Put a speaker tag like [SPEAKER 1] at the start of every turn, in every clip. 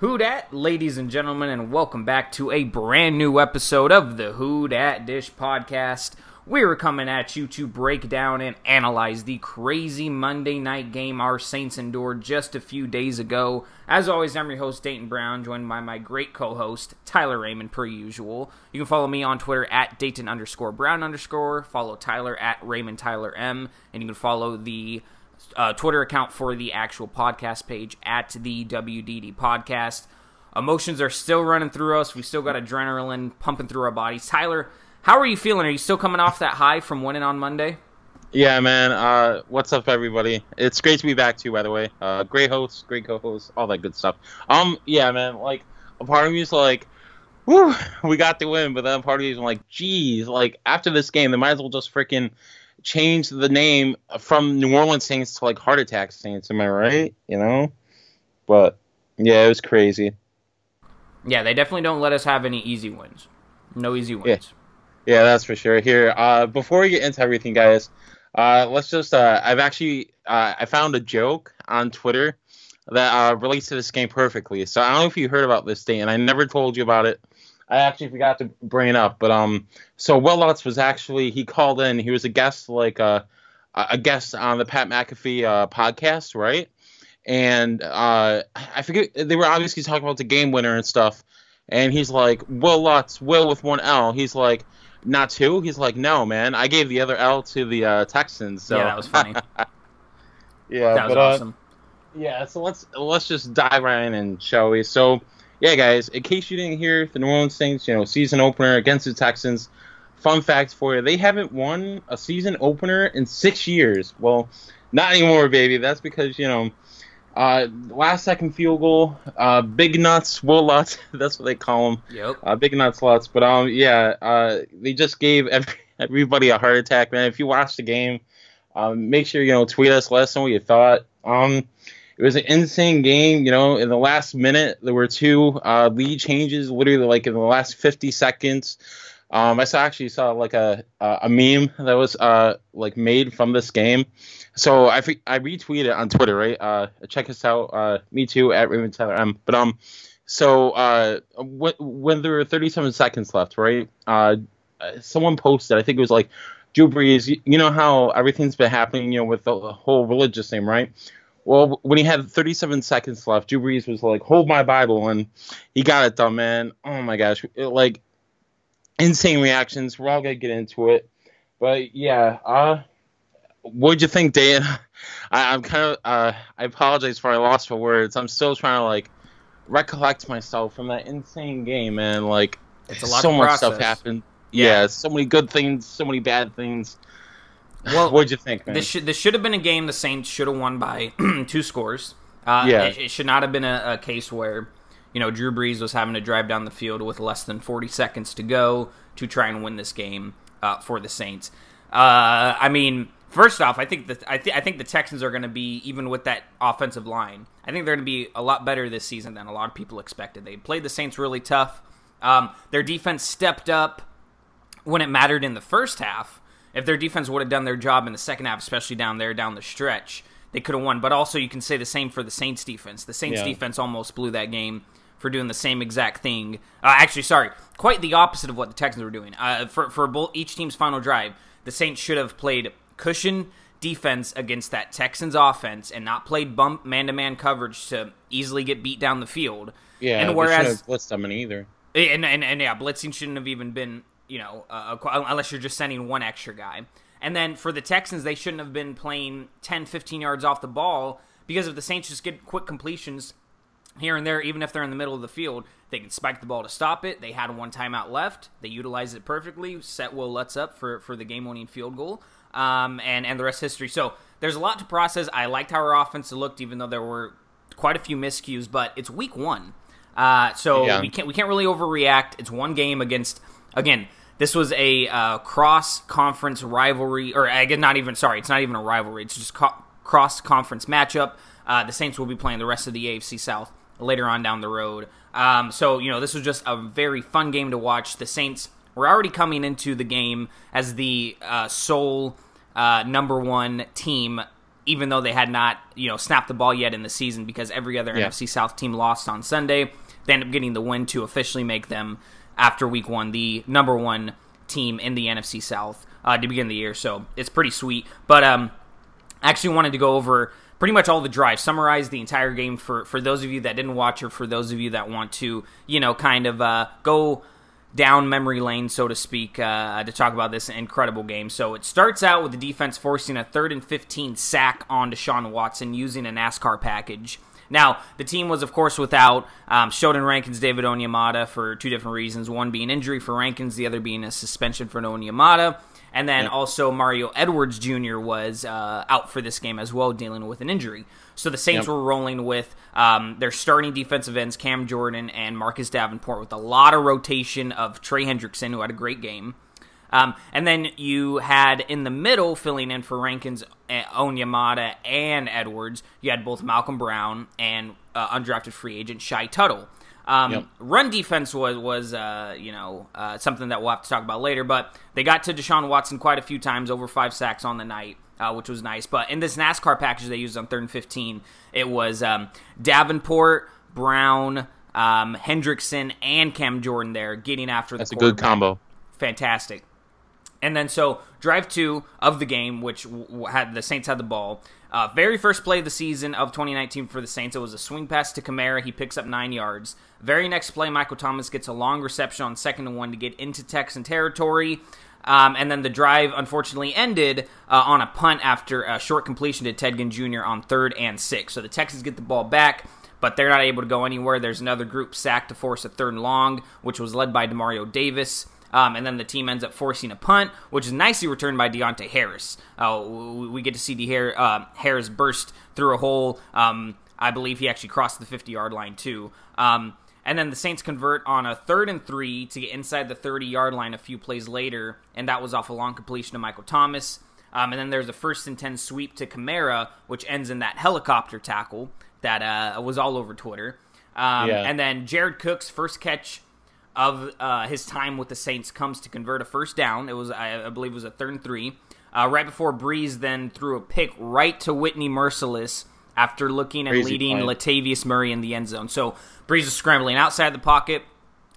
[SPEAKER 1] Who Dat, ladies and gentlemen, and welcome back to a brand new episode of the Who Dat Dish podcast. We're coming at you to break down and analyze the crazy Monday night game our Saints endured just a few days ago. As always, I'm your host, Dayton Brown, joined by my great co host, Tyler Raymond, per usual. You can follow me on Twitter at Dayton underscore Brown underscore, follow Tyler at Raymond Tyler M, and you can follow the uh, Twitter account for the actual podcast page at the WDD podcast. Emotions are still running through us. We still got adrenaline pumping through our bodies. Tyler, how are you feeling? Are you still coming off that high from winning on Monday?
[SPEAKER 2] Yeah, man. Uh, what's up, everybody? It's great to be back too. By the way, uh, great host, great co-host, all that good stuff. Um, yeah, man. Like, a part of me is like, whoo, we got the win, but then a part of me is like, geez, like after this game, they might as well just freaking change the name from New Orleans Saints to like Heart Attack Saints. Am I right? You know, but yeah, it was crazy.
[SPEAKER 1] Yeah, they definitely don't let us have any easy wins. No easy wins.
[SPEAKER 2] Yeah, yeah that's for sure. Here, uh, before we get into everything, guys, uh, let's just. Uh, I've actually uh, I found a joke on Twitter that uh, relates to this game perfectly. So I don't know if you heard about this thing, and I never told you about it. I actually forgot to bring it up, but um, so Will Lutz was actually he called in. He was a guest, like uh, a guest on the Pat McAfee uh, podcast, right? And uh, I forget they were obviously talking about the game winner and stuff. And he's like, Will Lutz, Will with one L. He's like, not two. He's like, no, man. I gave the other L to the uh, Texans. So.
[SPEAKER 1] Yeah, that was funny.
[SPEAKER 2] yeah,
[SPEAKER 1] that was
[SPEAKER 2] but, uh,
[SPEAKER 1] awesome.
[SPEAKER 2] yeah. So let's let's just dive right in, shall we? So yeah, guys, in case you didn't hear, the New Orleans Saints, you know, season opener against the Texans. Fun fact for you: they haven't won a season opener in six years. Well, not anymore, baby. That's because you know, uh, last second field goal, uh, big nuts, Will Lutz. That's what they call them.
[SPEAKER 1] Yep.
[SPEAKER 2] Uh, big nuts, Lutz. But um, yeah, uh, they just gave every, everybody a heart attack, man. If you watch the game, um, make sure you know tweet us, let us know what you thought. Um it was an insane game. You know, in the last minute, there were two uh, lead changes, literally like in the last 50 seconds. Um, I saw actually saw like a a meme that was uh, like made from this game. So I I retweeted on Twitter, right? Uh, check us out. Uh, me too at Raymond Tyler M. But um, so uh, when, when there were 37 seconds left, right? Uh, someone posted. I think it was like Drew Brees. You know how everything's been happening, you know, with the whole religious thing, right? Well, when he had 37 seconds left, Drew Brees was like, "Hold my Bible," and he got it done, man. Oh my gosh, it, like insane reactions. We're all gonna get into it, but yeah. Uh, what'd you think, Dan? I, am kind of. Uh, I apologize for I lost for words. I'm still trying to like recollect myself from that insane game, man. Like,
[SPEAKER 1] It's a lot
[SPEAKER 2] so much
[SPEAKER 1] process.
[SPEAKER 2] stuff happened.
[SPEAKER 1] Yeah.
[SPEAKER 2] Yeah. so many good things, so many bad things.
[SPEAKER 1] Well,
[SPEAKER 2] what'd you think, man?
[SPEAKER 1] This should this should have been a game the Saints should have won by two scores. Uh,
[SPEAKER 2] Yeah.
[SPEAKER 1] it, it should not have been a, a case where you know Drew Brees was having to drive down the field with less than 40 seconds to go to try and win this game uh, for the Saints. Uh, I mean, first off, I think that I, th- I think the Texans are going to be even with that offensive line. I think they're going to be a lot better this season than a lot of people expected. They played the Saints really tough. Um, their defense stepped up when it mattered in the first half. If their defense would have done their job in the second half, especially down there down the stretch, they could have won. But also, you can say the same for the Saints defense. The Saints
[SPEAKER 2] Yeah.
[SPEAKER 1] defense almost blew that game for doing the same exact thing. Uh, actually, sorry, quite the opposite of what the Texans were doing. Uh, for for both, each team's final drive, the Saints should have played cushion defense against that Texans offense and not played bump man to man coverage to easily get beat down the field.
[SPEAKER 2] yeah,
[SPEAKER 1] and whereas
[SPEAKER 2] blitzed them either.
[SPEAKER 1] and, and and yeah, blitzing shouldn't have even been you know uh, unless you're just sending one extra guy. And then for the Texans, they shouldn't have been playing 10, 15 yards off the ball because if the Saints just get quick completions here and there, even if they're in the middle of the field, they can spike the ball to stop it. They had one timeout left. They utilized it perfectly. Set Will Lutz up for, for the game winning field goal. Um, and, and the rest is history. So there's a lot to process. I liked how our offense looked, even though there were quite a few miscues, but it's week one. Uh, so
[SPEAKER 2] Yeah.
[SPEAKER 1] we can't we can't really overreact. It's one game against again. This was a uh, cross conference rivalry, or again, not even sorry, it's not even a rivalry. It's just co- cross conference matchup. Uh, the Saints will be playing the rest of the AFC South later on down the road. Um, so you know, this was just a very fun game to watch. The Saints were already coming into the game as the uh, sole uh, number one team even though they had not, you know, snapped the ball yet in the season because every other
[SPEAKER 2] Yeah.
[SPEAKER 1] NFC South team lost on Sunday. They end up getting the win to officially make them, after week one, the number one team in the NFC South uh, to begin the year. So it's pretty sweet. But um, I actually wanted to go over pretty much all the drives, summarize the entire game for, for those of you that didn't watch or for those of you that want to, you know, kind of uh, go down memory lane, so to speak, uh, to talk about this incredible game. So it starts out with the defense forcing a third and 15 sack on Deshaun Watson using a NASCAR package. Now, the team was, of course, without um, Sheldon Rankins, David Onyemata for two different reasons. One being injury for Rankins, the other being a suspension for Onyemata. And then also Mario Edwards Jr. was uh, out for this game as well, dealing with an injury. So the Saints
[SPEAKER 2] Yep.
[SPEAKER 1] were rolling with um, their starting defensive ends, Cam Jordan and Marcus Davenport, with a lot of rotation of Trey Hendrickson, who had a great game. Um, and then you had in the middle, filling in for Rankins, uh, Onyemata, and Edwards, you had both Malcolm Brown and uh, undrafted free agent Shy Tuttle. Um,
[SPEAKER 2] Yep.
[SPEAKER 1] Run defense was was uh, you know uh, something that we'll have to talk about later, but they got to Deshaun Watson quite a few times, over five sacks on the night, uh, which was nice. But in this NASCAR package they used on third and fifteen, it was um, Davenport, Brown, um, Hendrickson, and Cam Jordan there getting after the
[SPEAKER 2] That's a good combo.
[SPEAKER 1] fantastic. And then so drive two of the game, which had the Saints had the ball. Uh, very first play of the season of 2019 for the Saints. It was a swing pass to Kamara. He picks up nine yards. Very next play, Michael Thomas gets a long reception on second and one to get into Texan territory. Um, and then the drive unfortunately ended uh, on a punt after a short completion to Ted Ginn Jr. on third and six. So the Texans get the ball back, but they're not able to go anywhere. There's another group sack to force a third and long, which was led by Demario Davis. Um, and then the team ends up forcing a punt, which is nicely returned by Deonte Harris. Uh, we, get to see De- uh, Harris burst through a hole. Um, I believe he actually crossed the 50 yard line, too. Um, and then the Saints convert on a third and three to get inside the 30 yard line a few plays later, and that was off a long completion to Michael Thomas. Um, and then there's a first and 10 sweep to Kamara, which ends in that helicopter tackle that uh, was all over Twitter. Um,
[SPEAKER 2] Yeah.
[SPEAKER 1] And then Jared Cook's first catch of uh, his time with the Saints comes to convert a first down. It was, I, I believe, it was a third and three. Uh, right before Brees then threw a pick right to Whitney Mercilus after looking and
[SPEAKER 2] Crazy
[SPEAKER 1] leading. Latavius Murray in the end zone. So Brees is scrambling outside the pocket.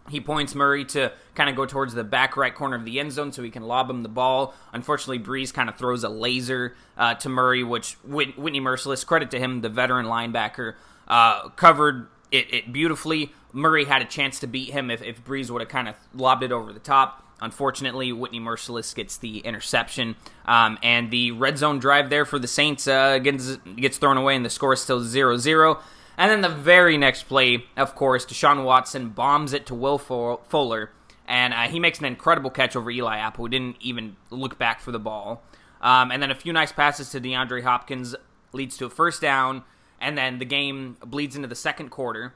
[SPEAKER 1] He points Murray to kind of go towards the back right corner of the end zone so he can lob him the ball. Unfortunately, Brees kind of throws a laser uh, to Murray, which Whitney Mercilus, credit to him, the veteran linebacker, uh, covered it, it beautifully. Murray had a chance to beat him if, if Brees would have kind of lobbed it over the top. Unfortunately, Whitney Mercilus gets the interception, um, and the red zone drive there for the Saints uh, gets, gets thrown away, and the score is still 0 0. And then the very next play, of course, Deshaun Watson bombs it to Will Fuller, and uh, he makes an incredible catch over Eli Apple, who didn't even look back for the ball. Um, and then a few nice passes to DeAndre Hopkins leads to a first down, and then the game bleeds into the second quarter.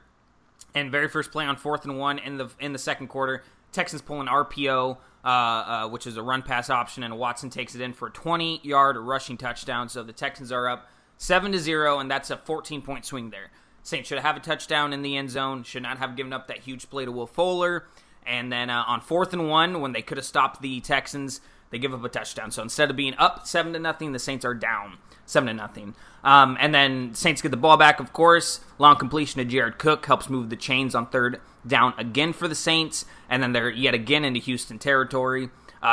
[SPEAKER 1] And very first play on fourth and one in the in the second quarter, Texans pull an RPO, uh, uh, which is a run pass option, and Watson takes it in for a 20 yard rushing touchdown. So the Texans are up seven to zero, and that's a 14 point swing there. Saints should have a touchdown in the end zone. Should not have given up that huge play to Will Fuller. And then uh, on fourth and one, when they could have stopped the Texans, they give up a touchdown. So instead of being up seven to nothing, the Saints are down seven to nothing. Um, and then Saints get the ball back, of course. Long completion to Jared Cook helps move the chains on third down again for the Saints. And then they're yet again into Houston territory.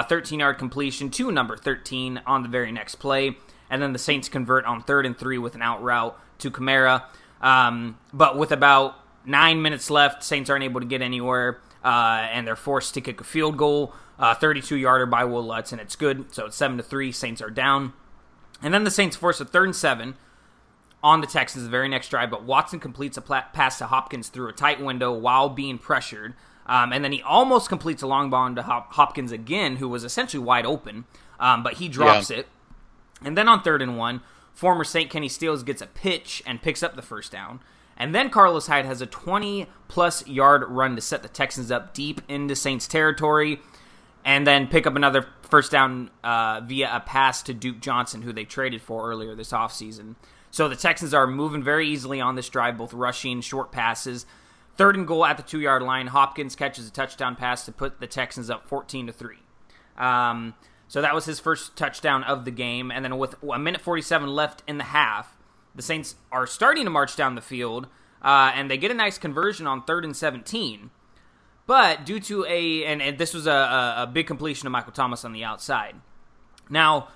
[SPEAKER 1] 13 yard completion to number 13 on the very next play. And then the Saints convert on third and three with an out route to Kamara. Um, but with about nine minutes left, Saints aren't able to get anywhere, uh, and they're forced to kick a field goal, uh, 32 yarder by Will Lutz, and it's good. So it's seven to three. Saints are down, and then the Saints force a third and seven on the Texans the very next drive. But Watson completes a pass to Hopkins through a tight window while being pressured. Um, and then he almost completes a long ball to Hop- Hopkins again, who was essentially wide open, um, but he drops
[SPEAKER 2] Yeah.
[SPEAKER 1] it. And then on third and one, former St. Kenny Stills gets a pitch and picks up the first down. And then Carlos Hyde has a 20 plus yard run to set the Texans up deep into Saints territory. And then pick up another first down uh, via a pass to Duke Johnson, who they traded for earlier this offseason. So the Texans are moving very easily on this drive, both rushing, short passes. Third and goal at the two yard line. Hopkins catches a touchdown pass to put the Texans up 14 to 3. Um, So that was his first touchdown of the game. And then with a minute 47 left in the half, the Saints are starting to march down the field, uh, and they get a nice conversion on third and 17. But due to a, and, and this was a, a, big completion of Michael Thomas on the outside. Now,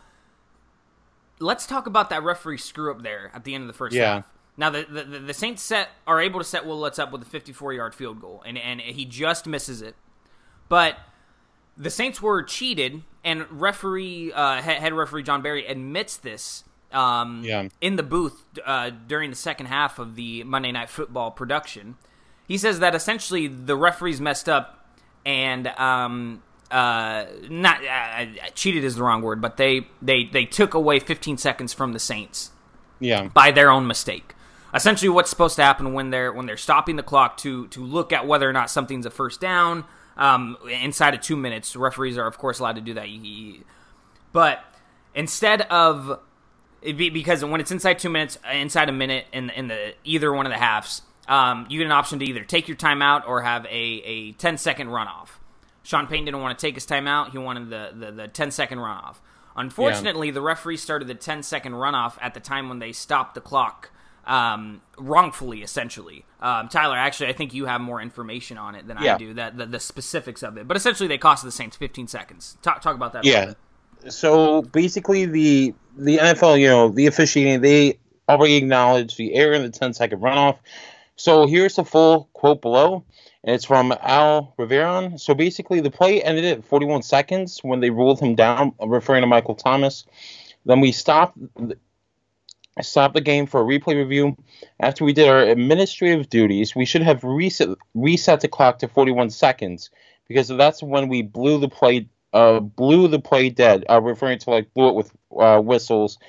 [SPEAKER 1] let's talk about that referee screw up there at the end of the first yeah. half. Now the, the, the Saints set are able to set Will Lutz up with a 54 yard field goal, and and he just misses it. But the Saints were cheated, and referee uh, head referee John Parry admits this um, yeah. in the booth uh, during the second half of the Monday Night Football production. He says that essentially the referees messed up and um, uh, not uh, cheated is the wrong word, but they they they took away 15 seconds from the Saints.
[SPEAKER 2] Yeah.
[SPEAKER 1] By their own mistake. Essentially, what's supposed to happen when they're when they're stopping the clock to to look at whether or not something's a first down um, inside of two minutes. Referees are of course allowed to do that. But instead of because when it's inside two minutes, inside a minute in in the either one of the halves, um, you get an option to either take your timeout or have a, a 10 second runoff. Sean Payton didn't want to take his timeout. He wanted the, the, the 10 second runoff. Unfortunately, yeah. the referee started the 10 second runoff at the time when they stopped the clock um, wrongfully, essentially. Um, Tyler, actually, I think you have more information on it than yeah. I do, that the, the, specifics of it. But essentially, they costed the Saints 15 seconds. Talk, talk about that.
[SPEAKER 2] Yeah. So basically, the the NFL, you know, the officiating, they already acknowledged the error in the 10 second runoff. So here's the full quote below, and it's from Al Riveron. So basically, the play ended at 41 seconds when they ruled him down, referring to Michael Thomas. Then we stopped stopped the game for a replay review. After we did our administrative duties, we should have reset reset the clock to 41 seconds because that's when we blew the play uh, blew the play dead, uh, referring to like blew it with uh, whistles.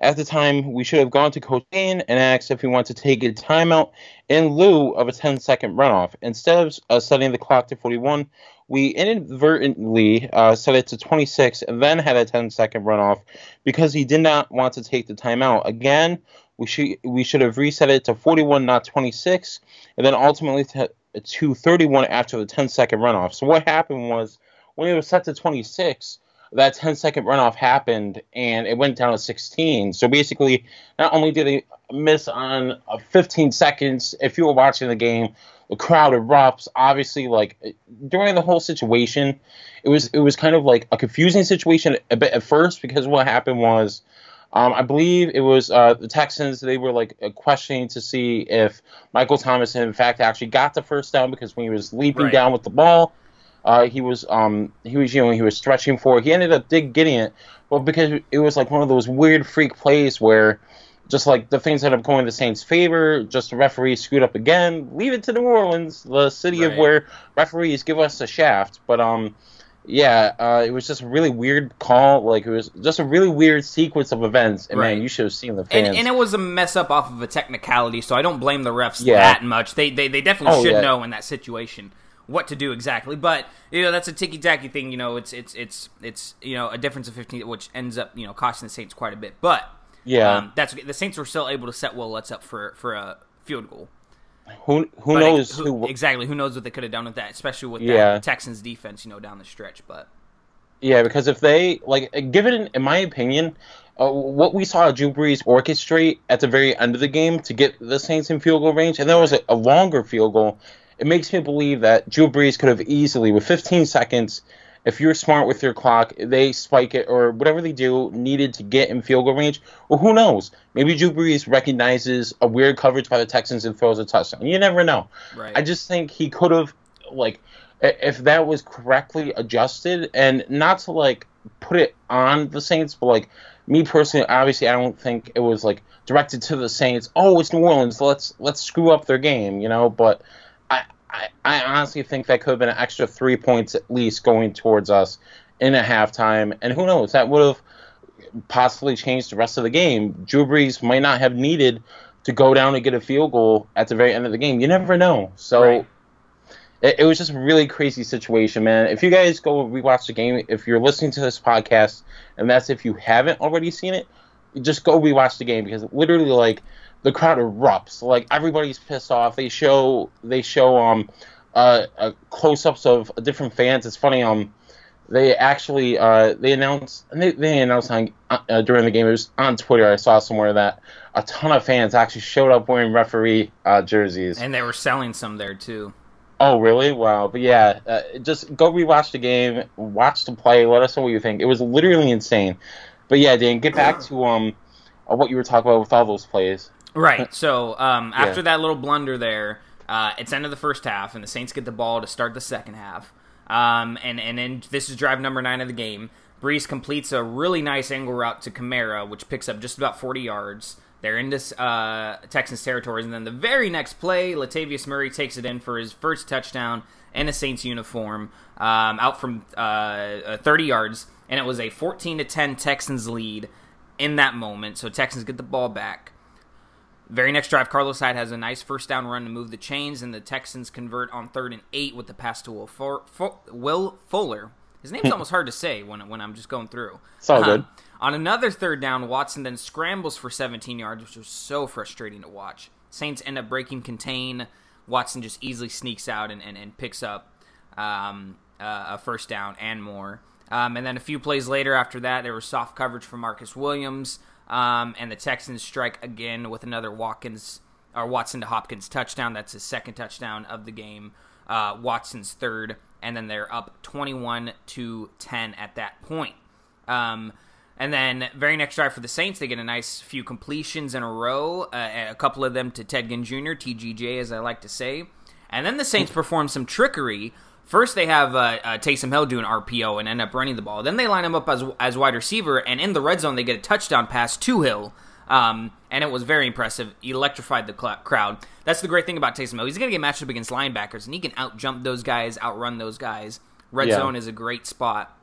[SPEAKER 2] At the time, we should have gone to Coach Payton and asked if he wanted to take a timeout in lieu of a 10 second runoff. Instead of uh, setting the clock to 41, we inadvertently uh, set it to 26 and then had a 10 second runoff because he did not want to take the timeout. Again, we should we should have reset it to 41, not 26, and then ultimately to, to 31 after the 10 second runoff. So what happened was when it was set to 26, that 10 second runoff happened and it went down to 16. So basically, not only did they miss on 15 seconds, if you were watching the game, the crowd erupts. Obviously, like during the whole situation, it was it was kind of like a confusing situation a bit at first because what happened was. Um, I believe it was uh, the Texans. They were like questioning to see if Michael Thomas, in fact, actually got the first down because when he was leaping right. down with the ball, uh, he was um he was you know he was stretching for. It. He ended up did getting it, but because it was like one of those weird freak plays where just like the things ended up going in the Saints' favor, just the referee screwed up again. Leave it to New Orleans, the city right. of where referees give us a shaft. But um, yeah, uh, it was just a really weird call. Like it was just a really weird sequence of events. And right. man, you should have seen the fans.
[SPEAKER 1] And, and, it was a mess up off of a technicality, so I don't blame the refs yeah. that much. They they, they definitely oh, should yeah. know in that situation what to do exactly. But you know that's a ticky tacky thing. You know it's it's it's it's you know a difference of fifteen, which ends up you know costing the Saints quite a bit. But
[SPEAKER 2] yeah, um,
[SPEAKER 1] that's the Saints were still able to set Will Lutz up for for a field goal.
[SPEAKER 2] Who who but knows who, who,
[SPEAKER 1] exactly? Who knows what they could have done with that, especially with yeah. that Texans defense, you know, down the stretch. But
[SPEAKER 2] yeah, because if they like, given in my opinion, uh, what we saw Drew Brees orchestrate at the very end of the game to get the Saints in field goal range, and there was a, a longer field goal it makes me believe that Drew Brees could have easily, with 15 seconds, if you're smart with your clock, they spike it or whatever they do, needed to get in field goal range. Or who knows? Maybe Drew Brees recognizes a weird coverage by the Texans and throws a touchdown. You never know.
[SPEAKER 1] Right.
[SPEAKER 2] I just think he could have, like, if that was correctly adjusted, and not to like put it on the Saints, but like me personally, obviously, I don't think it was like directed to the Saints. Oh, it's New Orleans. Let's let's screw up their game, you know. But I, I, I honestly think that could have been an extra three points at least going towards us in a halftime. And who knows, that would have possibly changed the rest of the game. Drew Brees might not have needed to go down and get a field goal at the very end of the game. You never know. So right. it, it, was just a really crazy situation, man. If you guys go rewatch the game, if you're listening to this podcast, and that's if you haven't already seen it, just go rewatch the game because literally, like, the crowd erupts. Like everybody's pissed off. They show they show um uh, uh close ups of different fans. It's funny um they actually uh, they announced they, they announced on, uh, during the game. It was on Twitter. I saw somewhere that a ton of fans actually showed up wearing referee uh, jerseys,
[SPEAKER 1] and they were selling some there too.
[SPEAKER 2] Oh, really? Wow. But yeah, uh, just go rewatch the game, watch the play. Let us know what you think. It was literally insane. But yeah, Dan, get back to um uh, what you were talking about with all those plays.
[SPEAKER 1] Right. So um, after yeah. that little blunder there, uh, it's end of the first half, and the Saints get the ball to start the second half. Um, and and then this is drive number nine of the game. Brees completes a really nice angle route to Kamara, which picks up just about 40 yards. They're in this uh, Texans territories, and then the very next play, Latavius Murray takes it in for his first touchdown in a Saints uniform, um, out from uh, uh 30 yards, and it was a 14 to 10 Texans lead in that moment. So Texans get the ball back. Very next drive, Carlos Hyde has a nice first down run to move the chains, and the Texans convert on third and eight with the pass to Will, Fuller. His name's almost hard to say when when I'm just going through.
[SPEAKER 2] It's all good.
[SPEAKER 1] On another third down, Watson then scrambles for 17 yards, which was so frustrating to watch. Saints end up breaking contain. Watson just easily sneaks out and, and, and picks up um, uh, a first down and more. Um, and then a few plays later after that, there was soft coverage from Marcus Williams. Um, and the Texans strike again with another Watkins or Watson to Hopkins touchdown. That's his second touchdown of the game. Uh, Watson's third, and then they're up 21 to 10 at that point. Um, and then very next drive for the Saints, they get a nice few completions in a row, uh, a couple of them to Ted Ginn Jr., TGJ as I like to say. And then the Saints perform some trickery First, they have uh, uh, Taysom Hill do an RPO and end up running the ball. Then they line him up as as wide receiver, and in the red zone, they get a touchdown pass to Hill. Um, and it was very impressive. He electrified the cl- crowd. That's the great thing about Taysom Hill. He's going to get matched up against linebackers, and he can out jump those guys, outrun those guys. Red yeah. zone is a great spot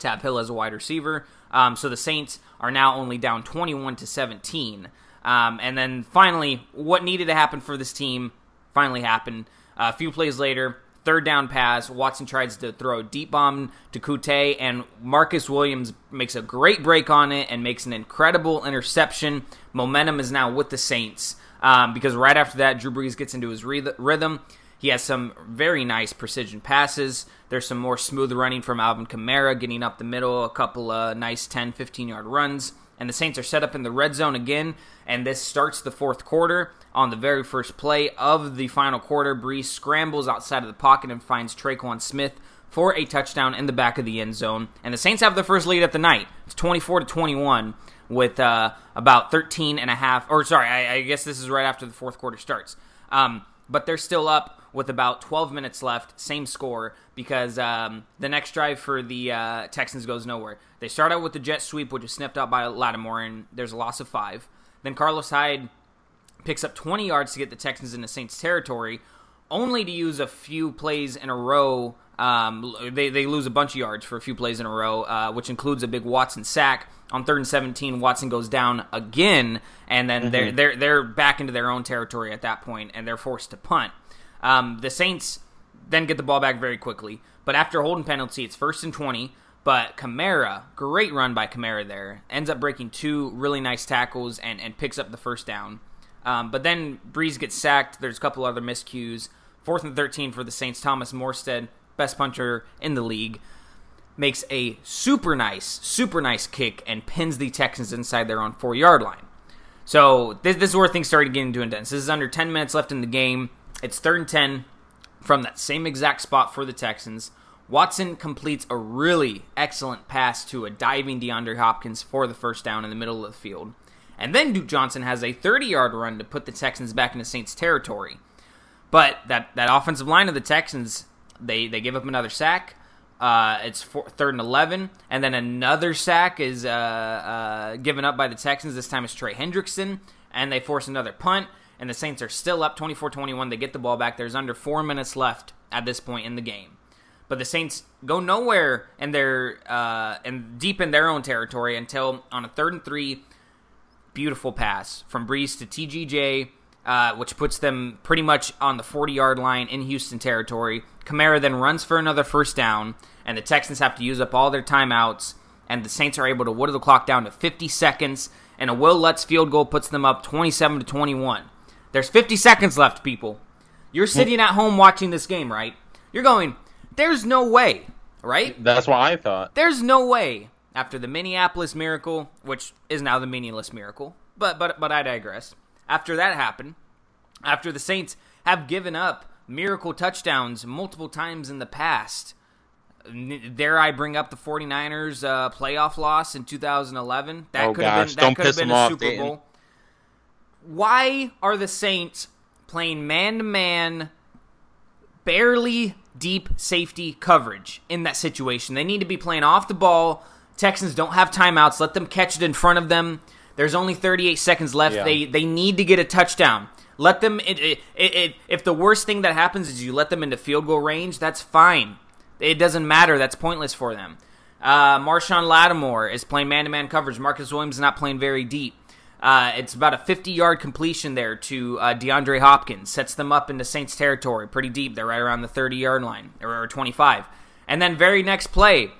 [SPEAKER 1] to have Hill as a wide receiver. Um, so the Saints are now only down 21 to 17. Um, and then finally, what needed to happen for this team finally happened. Uh, a few plays later, Third down pass, Watson tries to throw a deep bomb to Coutee, and Marcus Williams makes a great break on it and makes an incredible interception. Momentum is now with the Saints um, because right after that, Drew Brees gets into his rhythm. He has some very nice precision passes. There's some more smooth running from Alvin Kamara, getting up the middle, a couple of nice 10, 15 yard runs. And the Saints are set up in the red zone again, and this starts the fourth quarter on the very first play of the final quarter. Brees scrambles outside of the pocket and finds Tre'Quan Smith for a touchdown in the back of the end zone. And the Saints have the first lead of the night. It's 24 to 21 with uh, about 13 and a half, or sorry, I, I, guess this is right after the fourth quarter starts. Um, but they're still up with about 12 minutes left, same score, because um, the next drive for the uh, Texans goes nowhere. They start out with the jet sweep, which is sniffed out by Lattimore, and there's a loss of five. Then Carlos Hyde picks up 20 yards to get the Texans into Saints territory, only to use a few plays in a row. Um, they, they lose a bunch of yards for a few plays in a row, uh, which includes a big Watson sack. On third and 17, Watson goes down again, and then mm-hmm. they're, they're, they're back into their own territory at that point, and they're forced to punt. Um, the Saints then get the ball back very quickly, but after a holding penalty, it's first and 20. But Kamara, great run by Kamara there, ends up breaking two really nice tackles and, and picks up the first down. Um, but then Brees gets sacked. There's a couple other miscues. Fourth and 13 for the Saints. Thomas Morstead, best puncher in the league, makes a super nice, super nice kick and pins the Texans inside their own four yard line. So this, this is where things started getting too intense. This is under 10 minutes left in the game. It's third and 10 from that same exact spot for the Texans. Watson completes a really excellent pass to a diving DeAndre Hopkins for the first down in the middle of the field. And then Duke Johnson has a 30 yard run to put the Texans back into Saints territory. But that, that offensive line of the Texans, they, they give up another sack. Uh, it's four, third and 11. And then another sack is uh, uh, given up by the Texans. This time it's Trey Hendrickson. And they force another punt. And the Saints are still up 24 21. They get the ball back. There's under four minutes left at this point in the game. But the Saints go nowhere and they're uh, and deep in their own territory until on a third and three, beautiful pass from Brees to TGJ, uh, which puts them pretty much on the 40 yard line in Houston territory. Kamara then runs for another first down, and the Texans have to use up all their timeouts, and the Saints are able to whittle the clock down to 50 seconds, and a Will Lutz field goal puts them up 27 to 21. There's 50 seconds left, people. You're sitting at home watching this game, right? You're going, there's no way right?
[SPEAKER 2] That's what I thought.
[SPEAKER 1] There's no way after the Minneapolis miracle, which is now the meaningless miracle, but but but I digress. After that happened, after the Saints have given up miracle touchdowns multiple times in the past, dare I bring up the 49ers uh, playoff loss in 2011? That
[SPEAKER 2] Oh,
[SPEAKER 1] could have been that
[SPEAKER 2] don't
[SPEAKER 1] could have
[SPEAKER 2] piss
[SPEAKER 1] been a Super. Bowl. Why are the Saints playing man to man, barely deep safety coverage in that situation? They need to be playing off the ball. Texans don't have timeouts. Let them catch it in front of them. There's only 38 seconds left.
[SPEAKER 2] Yeah.
[SPEAKER 1] They they need to get a touchdown. Let them. It, it, it, if the worst thing that happens is you let them into field goal range, that's fine. It doesn't matter. That's pointless for them. Uh, Marshon Lattimore is playing man-to-man coverage. Marcus Williams is not playing very deep. Uh, it's about a 50-yard completion there to uh, DeAndre Hopkins. Sets them up into Saints territory, pretty deep. They're right around the 30-yard line or, or 25. And then very next play,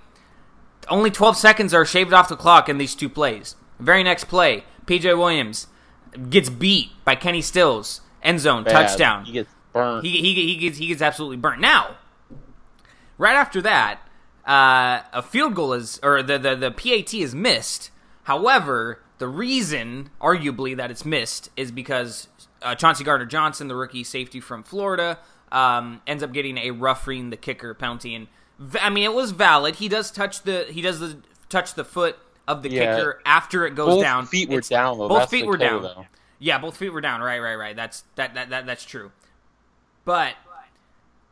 [SPEAKER 1] only 12 seconds are shaved off the clock in these two plays. Very next play, PJ Williams gets beat by Kenny Stills, end zone
[SPEAKER 2] Bad.
[SPEAKER 1] touchdown.
[SPEAKER 2] He gets burnt.
[SPEAKER 1] He, he, he gets he gets absolutely burnt. Now, right after that, uh, a field goal is or the, the the PAT is missed. However, the reason, arguably, that it's missed is because uh, Chauncey Gardner Johnson, the rookie safety from Florida, um, ends up getting a roughing the kicker penalty. And I mean, it was valid. He does touch the he does the touch the foot of the
[SPEAKER 2] Yeah.
[SPEAKER 1] kicker after it goes
[SPEAKER 2] Both
[SPEAKER 1] down.
[SPEAKER 2] feet were down, though.
[SPEAKER 1] Both
[SPEAKER 2] That's
[SPEAKER 1] feet were
[SPEAKER 2] killer,
[SPEAKER 1] down.
[SPEAKER 2] though.
[SPEAKER 1] Yeah, both feet were down. Right, right, right. That's that that, that that's true. But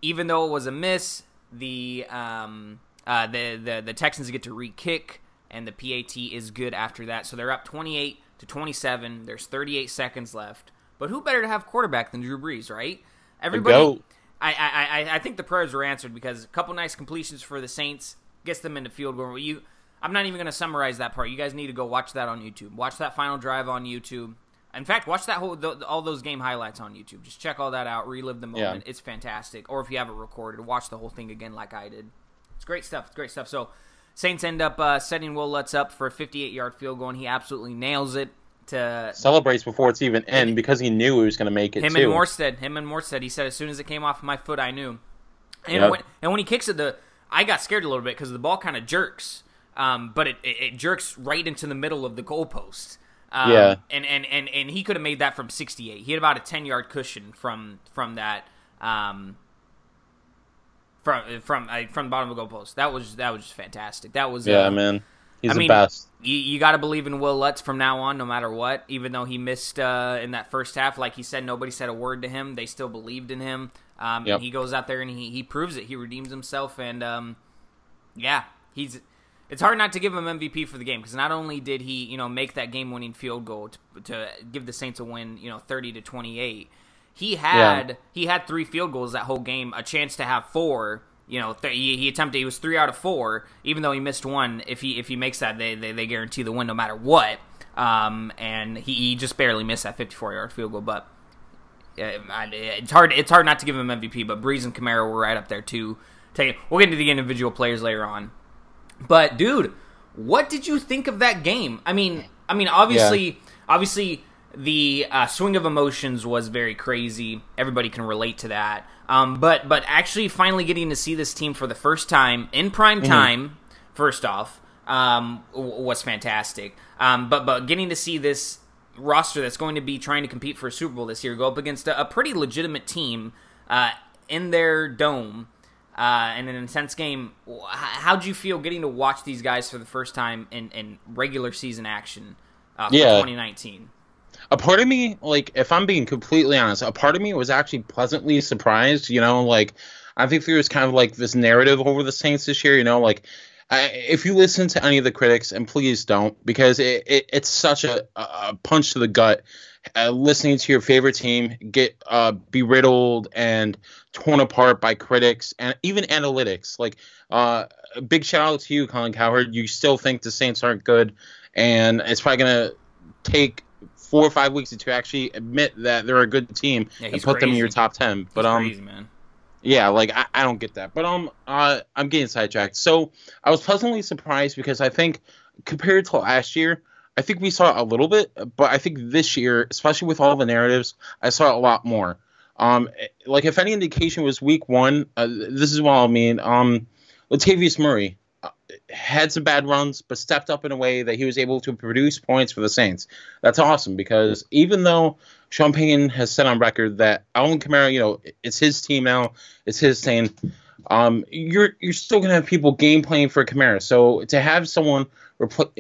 [SPEAKER 1] even though it was a miss, the um uh the the, the Texans get to re-kick and the PAT is good after that. So they're up 28 to 27. There's 38 seconds left. But who better to have quarterback than Drew Brees, right? Everybody. I, I, I, I think the prayers were answered because a couple nice completions for the Saints gets them into field goal. You, I'm not even going to summarize that part. You guys need to go watch that on YouTube. Watch that final drive on YouTube. In fact, watch that whole th- all those game highlights on YouTube. Just check all that out. Relive the moment.
[SPEAKER 2] Yeah.
[SPEAKER 1] It's fantastic. Or if you have it recorded, watch the whole thing again like I did. It's great stuff. It's great stuff. So Saints end up uh, setting Will Lutz up for a 58 yard field goal, and he absolutely nails it to
[SPEAKER 2] Celebrates before it's even in because he knew he was going to make it
[SPEAKER 1] him
[SPEAKER 2] too.
[SPEAKER 1] and Morstead. Him and Morstead. He said as soon as it came off my foot, I knew. And
[SPEAKER 2] Yep.
[SPEAKER 1] when and when he kicks it, the I got scared a little bit because the ball kind of jerks, um, but it, it, it jerks right into the middle of the goalpost. Um,
[SPEAKER 2] Yeah.
[SPEAKER 1] and, and, and, and he could have made that from 68. He had about a 10 yard cushion from from that um, from from uh, from the bottom of the goalpost. That was that was just fantastic. That was
[SPEAKER 2] yeah,
[SPEAKER 1] uh,
[SPEAKER 2] man. He's
[SPEAKER 1] I
[SPEAKER 2] the
[SPEAKER 1] mean,
[SPEAKER 2] best.
[SPEAKER 1] you, you got to believe in Will Lutz from now on, no matter what. Even though he missed uh, in that first half, like he said, nobody said a word to him. They still believed in him. Um,
[SPEAKER 2] Yep.
[SPEAKER 1] And he goes out there and he, he proves it. He redeems himself, and um, yeah, he's. It's hard not to give him MVP for the game because not only did he, you know, make that game-winning field goal to, to give the Saints a win, you know, thirty to twenty-eight. He had
[SPEAKER 2] Yeah.
[SPEAKER 1] he had three field goals that whole game, a chance to have four. You know, th- he, he attempted. He was three out of four, even though he missed one. If he if he makes that, they they, they guarantee the win no matter what. Um, and he, he just barely missed that 54 yard field goal. But it's hard it's hard not to give him MVP. But Brees and Kamara were right up there too. Take we'll get into the individual players later on. But dude, what did you think of that game? I mean, I mean, obviously, obviously, the uh, swing of emotions was very crazy. Everybody can relate to that. Um, but but actually, finally getting to see this team for the first time in prime time, first off, um, w- was fantastic. Um, but but getting to see this roster that's going to be trying to compete for a Super Bowl this year go up against a, a pretty legitimate team uh, in their dome uh, in an intense game. How'd you feel getting to watch these guys for the first time in, in regular season action uh, for
[SPEAKER 2] Yeah.
[SPEAKER 1] 2019?
[SPEAKER 2] a part of me, like, if I'm being completely honest, a part of me was actually pleasantly surprised. You know, like, I think there was kind of like this narrative over the Saints this year. You know, like, I, if you listen to any of the critics, and please don't, because it, it it's such a, a punch to the gut. Uh, listening to your favorite team get uh, beriddled and torn apart by critics and even analytics. Like, uh, a big shout out to you, Colin Cowherd. You still think the Saints aren't good, and it's probably gonna take four or five weeks to actually admit that they're a good team
[SPEAKER 1] Yeah,
[SPEAKER 2] and
[SPEAKER 1] he's
[SPEAKER 2] put them in your top ten. But
[SPEAKER 1] It's
[SPEAKER 2] um,
[SPEAKER 1] crazy, man.
[SPEAKER 2] yeah, like I, I don't get that. But um, uh, I'm getting sidetracked. So I was pleasantly surprised because I think compared to last year, I think we saw a little bit, but I think this year, especially with all the narratives, I saw a lot more. Um, like if any indication was week one, uh, this is what I mean. Um, Latavius Murray uh, had some bad runs, but stepped up in a way that he was able to produce points for the Saints. That's awesome because even though Sean Payton has said on record that Alvin Kamara, you know, it's his team now, it's his thing. Um, you're you're still gonna have people game playing for Kamara. So to have someone repl-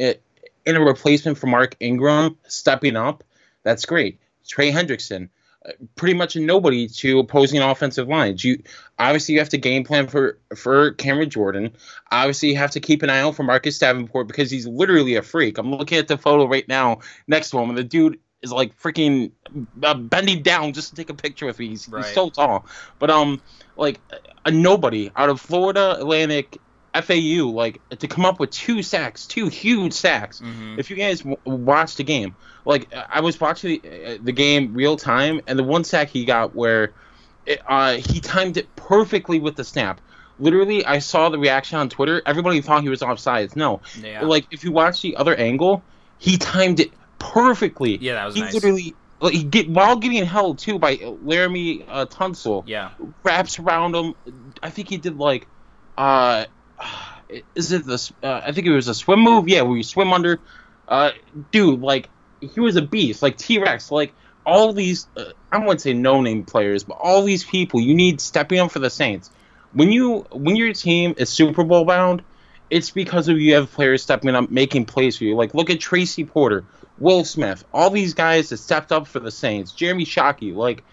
[SPEAKER 2] in a replacement for Mark Ingram stepping up, that's great. Trey Hendrickson, uh, pretty much nobody to opposing offensive lines. You obviously you have to game plan for for Cameron Jordan. Obviously you have to keep an eye out for Marcus Davenport because he's literally a freak. I'm looking at the photo right now next to him, and the dude is like freaking uh, bending down just to take a picture with me. He's,
[SPEAKER 1] Right.
[SPEAKER 2] he's so tall, but um, like a nobody out of Florida Atlantic. FAU, like to come up with two sacks, two huge sacks.
[SPEAKER 1] Mhm.
[SPEAKER 2] If you guys w- watched the game, like I was watching the, uh, the game real time, and the one sack he got where it, uh, he timed it perfectly with the snap. Literally, I saw the reaction on Twitter. Everybody thought he was offsides. No,
[SPEAKER 1] Yeah.
[SPEAKER 2] like if you watch the other angle, he timed it perfectly.
[SPEAKER 1] Yeah, that was
[SPEAKER 2] he
[SPEAKER 1] nice.
[SPEAKER 2] literally like, he get while getting held too by Laremy uh, Tunsil
[SPEAKER 1] yeah.
[SPEAKER 2] wraps around him. I think he did like, uh, is it this? Uh, I think it was a swim move. Yeah, where you swim under. Uh, dude, like he was a beast, like T Rex. Like all these, uh, I wouldn't say no name players, but all these people you need stepping up for the Saints. When you when your team is Super Bowl bound, it's because of you have players stepping up, making plays for you. Like look at Tracy Porter, Will Smith, all these guys that stepped up for the Saints. Jeremy Shockey, like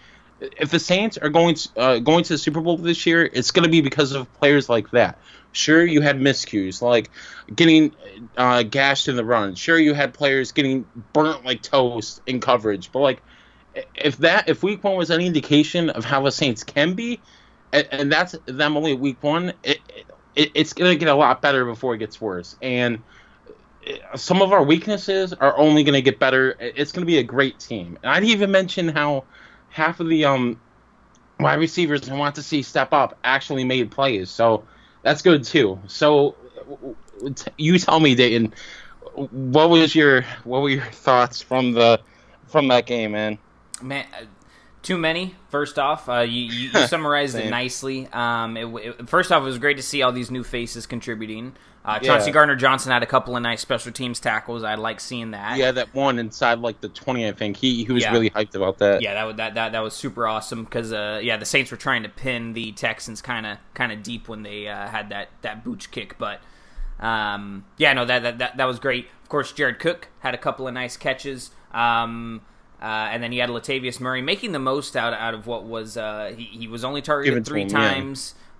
[SPEAKER 2] if the Saints are going to, uh, going to the Super Bowl this year, it's going to be because of players like that. Sure, you had miscues like getting uh, gashed in the run. Sure, you had players getting burnt like toast in coverage. But like, if that if Week One was any indication of how the Saints can be, and, and that's them only Week One, it, it it's to get a lot better before it gets worse. And uh, some of our weaknesses are only to get better. It's to be a great team. And I didn't even mention how half of the um wide receivers I want to see step up actually made plays. So that's good too. So w- w- t- you tell me, Dayton, what was your what were your thoughts from the from that game, man?
[SPEAKER 1] Man, uh, too many. First off, uh, you, you, you summarized it nicely. Um, it, it, first off, it was great to see all these new faces contributing. Uh, Chauncey
[SPEAKER 2] Yeah.
[SPEAKER 1] Gardner Johnson had a couple of nice special teams tackles. I like seeing that.
[SPEAKER 2] Yeah, that one inside like the twenty, I think. He he was
[SPEAKER 1] Yeah.
[SPEAKER 2] really hyped about that.
[SPEAKER 1] Yeah, that, that that that was super awesome because uh, yeah, the Saints were trying to pin the Texans kind of kind of deep when they uh, had that that pooch kick, but um, yeah, no, that, that that that was great. Of course, Jared Cook had a couple of nice catches, um, uh, and then you had Latavius Murray making the most out out of what was uh, he he was only targeted
[SPEAKER 2] Given
[SPEAKER 1] three
[SPEAKER 2] him, yeah.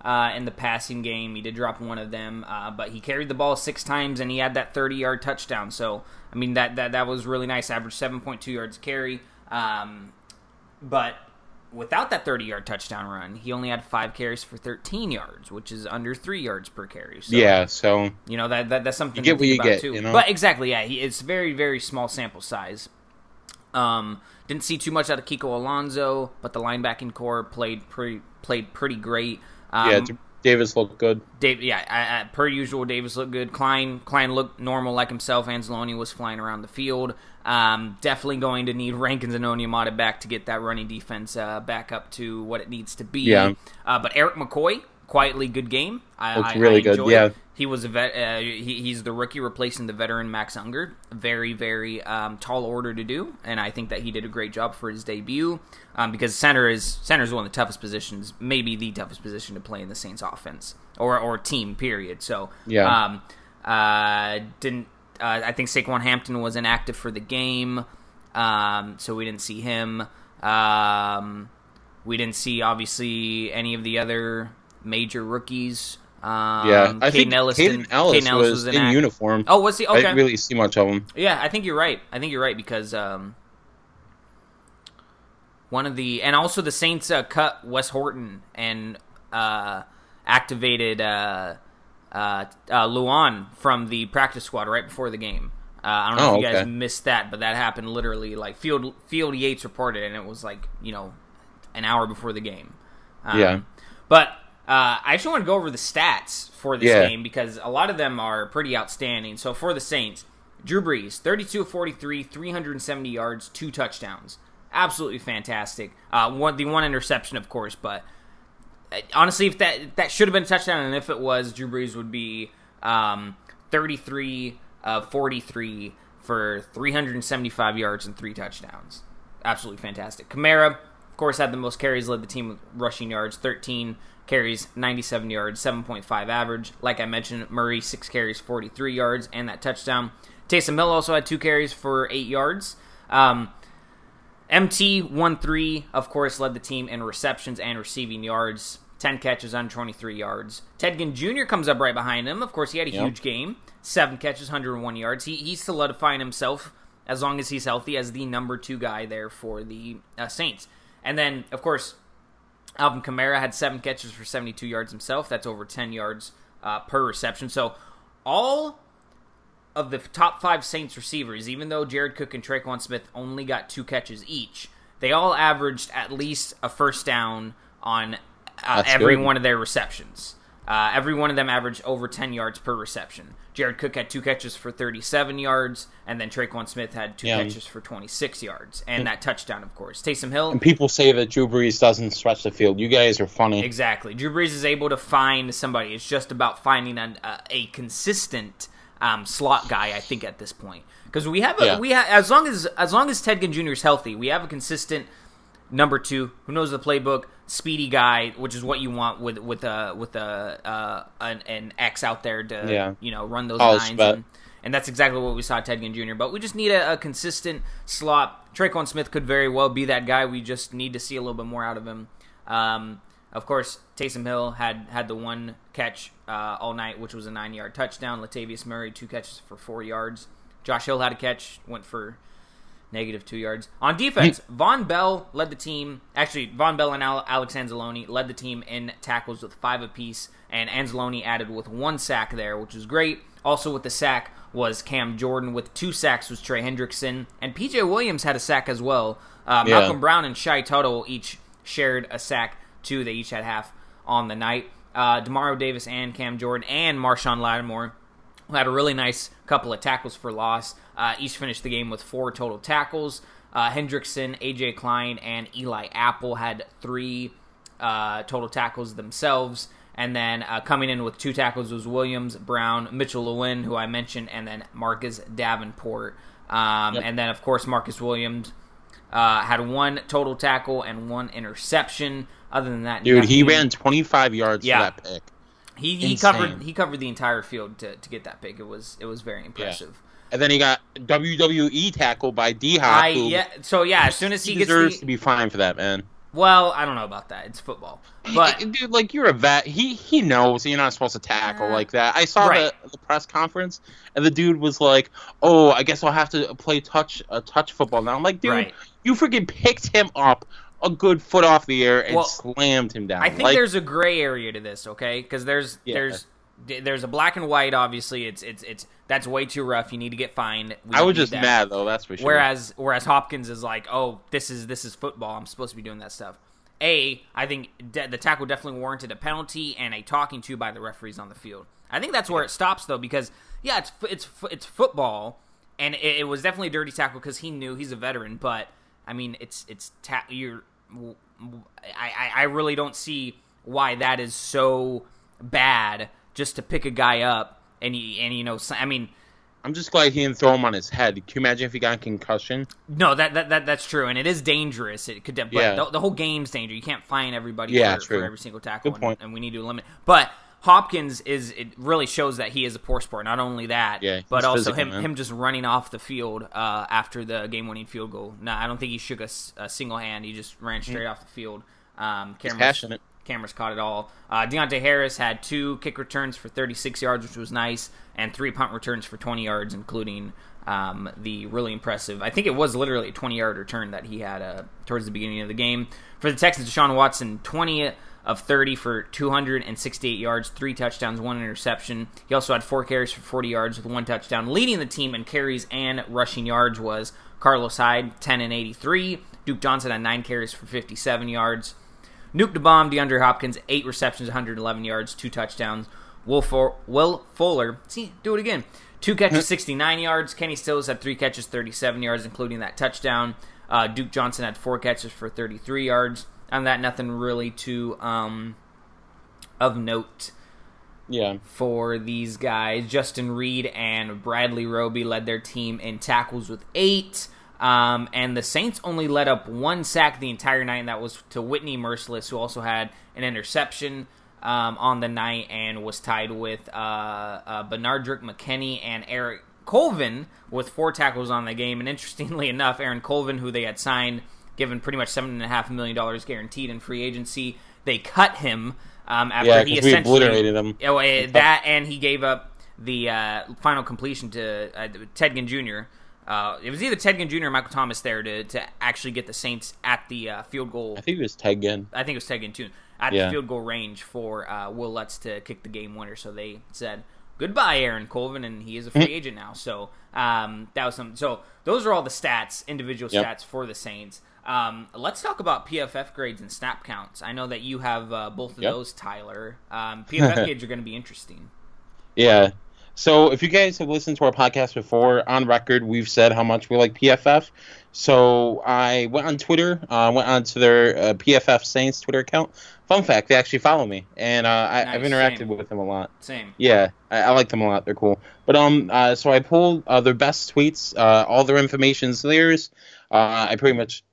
[SPEAKER 1] Uh, in the passing game, he did drop one of them, uh, but he carried the ball six times and he had that 30-yard touchdown. So, I mean, that that, that was really nice. Average 7.2 yards carry. Um, but without that 30 yard touchdown run, he only had five carries for 13 yards, which is under three yards per carry. So,
[SPEAKER 2] Yeah, so
[SPEAKER 1] you know that, that that's something
[SPEAKER 2] You get
[SPEAKER 1] think
[SPEAKER 2] what you
[SPEAKER 1] about
[SPEAKER 2] get,
[SPEAKER 1] too.
[SPEAKER 2] you know?
[SPEAKER 1] But exactly, yeah, he, it's very very small sample size. Um, didn't see too much out of Kiko Alonso, but the linebacking core played pretty played pretty great. Um,
[SPEAKER 2] yeah, Davis looked good.
[SPEAKER 1] Dave, yeah, I, I, per usual, Davis looked good. Klein, Klein looked normal like himself. Anzalone was flying around the field. Um, definitely going to need Rankins and Onyemata back to get that running defense uh, back up to what it needs to be.
[SPEAKER 2] Yeah.
[SPEAKER 1] Uh, but Erik McCoy, quietly good game. I,
[SPEAKER 2] Looked
[SPEAKER 1] I-
[SPEAKER 2] really
[SPEAKER 1] I
[SPEAKER 2] good, yeah.
[SPEAKER 1] it. He was a vet. Uh, he, he's the rookie replacing the veteran Max Unger. Very, very um, tall order to do, and I think that he did a great job for his debut. Um, because center is center is one of the toughest positions, maybe the toughest position to play in the Saints offense or or team. Period. So
[SPEAKER 2] Yeah.
[SPEAKER 1] um, uh, didn't uh, I think Saquan Hampton was inactive for the game, um, so we didn't see him. Um, we didn't see obviously any of the other major rookies. Um,
[SPEAKER 2] Yeah, I think
[SPEAKER 1] Kaden Elliss,
[SPEAKER 2] Caden
[SPEAKER 1] didn't-
[SPEAKER 2] Ellis,
[SPEAKER 1] Kaden Elliss
[SPEAKER 2] was, in
[SPEAKER 1] inact-
[SPEAKER 2] uniform.
[SPEAKER 1] Oh, was he?
[SPEAKER 2] I
[SPEAKER 1] Okay.
[SPEAKER 2] didn't really see much of him.
[SPEAKER 1] Yeah, I think you're right. I think you're right because um, one of the and also the Saints uh, cut Wes Horton and uh, activated uh, uh, uh, Luan from the practice squad right before the game. Uh, I don't know
[SPEAKER 2] Oh,
[SPEAKER 1] if you guys
[SPEAKER 2] okay.
[SPEAKER 1] missed that, but that happened literally like Field Field Yates reported, and it was like you know an hour before the game. Um,
[SPEAKER 2] Yeah.
[SPEAKER 1] but uh, I actually want to go over the stats for this
[SPEAKER 2] Yeah.
[SPEAKER 1] game because a lot of them are pretty outstanding. So for the Saints, Drew Brees, 32 of 43, 370 yards, two touchdowns. Absolutely fantastic. Uh, one, the one interception, of course, but honestly, if that that should have been a touchdown, and if it was, Drew Brees would be um, 33 of 43 for 375 yards and three touchdowns. Absolutely fantastic. Kamara, of course, had the most carries, led the team with rushing yards, 13 carries, 97 yards, 7.5 average. Like I mentioned, Murray, 6 carries, 43 yards, and that touchdown. Taysom Hill also had 2 carries for 8 yards. Um, MT 1 3, of course, led the team in receptions and receiving yards. 10 catches on 23 yards. Ted Ginn Jr. comes up right behind him. Of course, he had a yep. huge game. Seven catches, 101 yards. He, he's solidifying himself, as long as he's healthy, as the number two guy there for the uh, Saints. And then, of course, Alvin Kamara had seven catches for 72 yards himself. That's over 10 yards uh, per reception. So all of the top five Saints receivers, even though Jared Cook and Tre'Quan Smith only got two catches each, they all averaged at least a first down on uh, every good. one of their receptions. Uh, every one of them averaged over 10 yards per reception. Jared Cook had two catches for 37 yards, and then Tre'Quan Smith had two yeah. catches for 26 yards, and, and that touchdown, of course. Taysom Hill.
[SPEAKER 2] And people say that Drew Brees doesn't stretch the field. You guys are funny.
[SPEAKER 1] Exactly. Drew Brees is able to find somebody. It's just about finding a, a, a consistent um, slot guy. I think at this point, because we have a, yeah. we have as long as as long as Ted Ginn Jr. is healthy, we have a consistent number two who knows the playbook speedy guy, which is what you want with with a with a uh, an, an, X out there to yeah. you know run those lines. And, and, that's exactly what we saw Ted Ginn Jr. But we just need a, a, consistent slot. Tre'Quan Smith could very well be that guy. We just need to see a little bit more out of him. Um, of course, Taysom Hill had had the one catch uh, all night, which was a nine yard touchdown. Latavius Murray two catches for four yards. Josh Hill had a catch, went for negative two yards. On defense, Vonn Bell led the team. Actually, Vonn Bell and Alex Anzalone led the team in tackles with five apiece, and Anzalone added with one sack there, which was great. Also with the sack was Cam Jordan. With two sacks was Trey Hendrickson, and PJ Williams had a sack as well. Uh, yeah. Malcolm Brown and Shy Tuttle each shared a sack too. They each had half on the night. Uh, Demario Davis and Cam Jordan and Marshon Lattimore had a really nice couple of tackles for loss. Uh, each finished the game with four total tackles. Uh, Hendrickson, AJ Klein, and Eli Apple had three uh, total tackles themselves. And then uh, coming in with two tackles was Williams, Brown, Mitchell Loewen, who I mentioned, and then Marcus Davenport. Um, yep. And then, of course, Marcus Williams uh, had one total tackle and one interception. Other than that,
[SPEAKER 2] dude, he ran 25 yards yeah. for that pick.
[SPEAKER 1] He, he covered he covered the entire field to, to get that pick. It was it was very impressive.
[SPEAKER 2] Yeah. And then he got WWE tackled by D Hop.
[SPEAKER 1] Yeah, so yeah, as soon as he,
[SPEAKER 2] he
[SPEAKER 1] gets
[SPEAKER 2] deserves
[SPEAKER 1] the,
[SPEAKER 2] to be fined for that, man.
[SPEAKER 1] Well, I don't know about that. It's football, but
[SPEAKER 2] dude, like you're a vet. He he knows you're not supposed to tackle like that. I saw right. the, the press conference, and the dude was like, "Oh, I guess I'll have to play touch uh, touch football now." I'm like, dude, right. you freaking picked him up a good foot off the air and well, slammed him down.
[SPEAKER 1] I think like, there's a gray area to this, okay? Because there's yeah. there's there's a black and white. Obviously, it's it's it's that's way too rough. You need to get fined.
[SPEAKER 2] We I was just that. mad though. That's for sure.
[SPEAKER 1] Whereas whereas Hopkins is like, oh, this is this is football. I'm supposed to be doing that stuff. A, I think de- the tackle definitely warranted a penalty and a talking to by the referees on the field. I think that's where it stops though, because yeah, it's it's it's football, and it, it was definitely a dirty tackle because he knew he's a veteran. But I mean, it's it's ta- you're I, I really don't see why that is so bad just to pick a guy up and he, and you know I mean
[SPEAKER 2] I'm just glad he didn't throw him on his head. Can you imagine if he got a concussion?
[SPEAKER 1] No, that, that, that that's true, and it is dangerous. It could, but yeah. the, the whole game's dangerous. You can't fine everybody
[SPEAKER 2] yeah,
[SPEAKER 1] for,
[SPEAKER 2] true.
[SPEAKER 1] for every single tackle, Good point. And, and we need to limit. But Hopkins is it really shows that he is a poor sport. Not only that,
[SPEAKER 2] yeah,
[SPEAKER 1] but also physical, him man. him just running off the field uh, after the game winning field goal. No, I don't think he shook a, a single hand. He just ran straight mm-hmm. off the field. Um,
[SPEAKER 2] passionate.
[SPEAKER 1] Cameras caught it all. Uh, Deonte Harris had two kick returns for 36 yards, which was nice, and three punt returns for 20 yards, including um, the really impressive. I think it was literally a 20 yard return that he had uh, towards the beginning of the game for the Texans. Deshaun Watson 20 of 30 for 268 yards, three touchdowns, one interception. He also had four carries for 40 yards with one touchdown. Leading the team in carries and rushing yards was Carlos Hyde, 10 and 83. Duke Johnson had nine carries for 57 yards. Nuke the bomb, DeAndre Hopkins, eight receptions, 111 yards, two touchdowns. Will, For- Will Fuller, see, do it again. Two catches, 69 yards. Kenny Stills had three catches, 37 yards, including that touchdown. Uh, Duke Johnson had four catches for 33 yards on that, nothing really to um, of note
[SPEAKER 2] Yeah.
[SPEAKER 1] for these guys. Justin Reid and Bradley Roby led their team in tackles with eight. Um, and the Saints only let up one sack the entire night, and that was to Whitney Mercilus, who also had an interception um, on the night and was tied with uh, uh, Benardrick McKinney and Eric Colvin with four tackles on the game. And interestingly enough, Aaron Colvin, who they had signed, given pretty much $7.5 million guaranteed in free agency, they cut him um, after
[SPEAKER 2] Yeah,
[SPEAKER 1] he essentially.
[SPEAKER 2] obliterated him.
[SPEAKER 1] Oh, eh, that and he gave up the uh, final completion to uh, Ted Ginn Jr. Uh, it was either Ted Ginn Jr. or Michael Thomas there to, to actually get the Saints at the uh, field goal.
[SPEAKER 2] I think it was Ted Ginn.
[SPEAKER 1] I think it was Ted Ginn too at
[SPEAKER 2] Yeah.
[SPEAKER 1] the field goal range for uh, Will Lutz to kick the game winner. So they said goodbye, Aaron Colvin, and he is a free agent now. So um, that was some. So those are all the stats, individual
[SPEAKER 2] Yep.
[SPEAKER 1] stats for the Saints. Um, let's talk about PFF grades and snap counts. I know that you have uh, both of
[SPEAKER 2] Yep.
[SPEAKER 1] those, Tyler. Um, PFF grades are going to be interesting.
[SPEAKER 2] Yeah. So if you guys have listened to our podcast before, on record, we've said how much we like PFF. So I went on Twitter, uh, went on to their uh, PFF Saints Twitter account. Fun fact, they actually follow me, and uh, I, I've interacted
[SPEAKER 1] same.
[SPEAKER 2] with them a lot.
[SPEAKER 1] Same.
[SPEAKER 2] Yeah, I, I like them a lot. They're cool. But um, uh, so I pulled uh, their best tweets. Uh, all their information's theirs. Uh, I pretty much,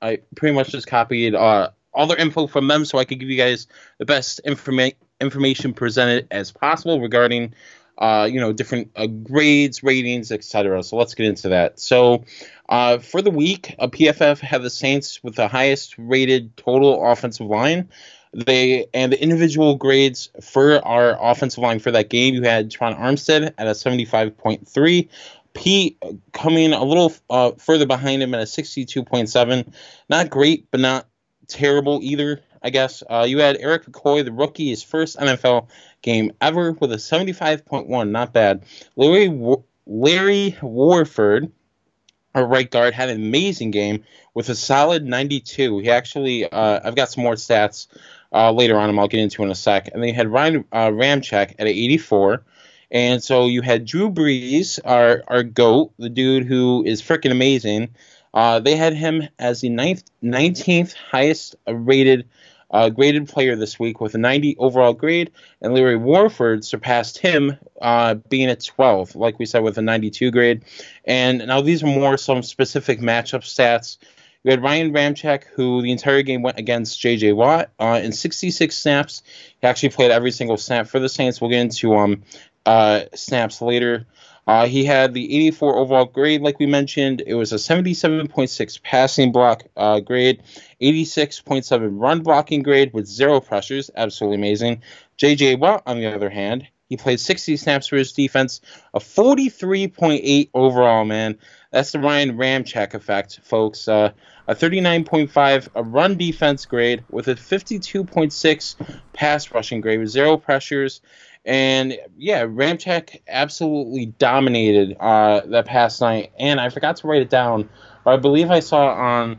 [SPEAKER 2] I pretty much just copied uh, all their info from them, so I could give you guys the best informa- information presented as possible regarding, uh, you know, different uh, grades, ratings, etc. So let's get into that. So. Uh, for the week, uh, PFF had the Saints with the highest rated total offensive line they and the individual grades for our offensive line for that game. You had Tron Armstead at a 75.3. Pete coming a little uh, further behind him at a 62.7. Not great, but not terrible either, I guess. Uh, you had Erik McCoy, the rookie, his first NFL game ever with a 75.1. Not bad. Larry, Larry Warford, our right guard, had an amazing game with a solid 92. He actually, uh, I've got some more stats uh, later on, and I'll get into in a sec. And they had Ryan uh, Ramczyk at an 84. And so you had Drew Brees, our our goat, the dude who is freaking amazing. Uh, they had him as the ninth, 19th highest rated uh, graded player this week with a 90 overall grade, and Larry Warford surpassed him, uh, being at 12, like we said, with a 92 grade. And now these are more some specific matchup stats. You had Ryan Ramczyk, who the entire game went against J.J. Watt uh, in 66 snaps. He actually played every single snap for the Saints. We'll get into um uh, snaps later. Uh, he had the 84 overall grade, like we mentioned. It was a 77.6 passing block uh, grade, 86.7 run blocking grade with zero pressures. Absolutely amazing. J.J. Watt, on the other hand, he played 60 snaps for his defense, a 43.8 overall, man. That's the Ryan Ramczyk effect, folks. Uh, a 39.5 a run defense grade with a 52.6 pass rushing grade with zero pressures. And yeah, Ramczyk absolutely dominated uh, that past night. And I forgot to write it down, but I believe I saw on.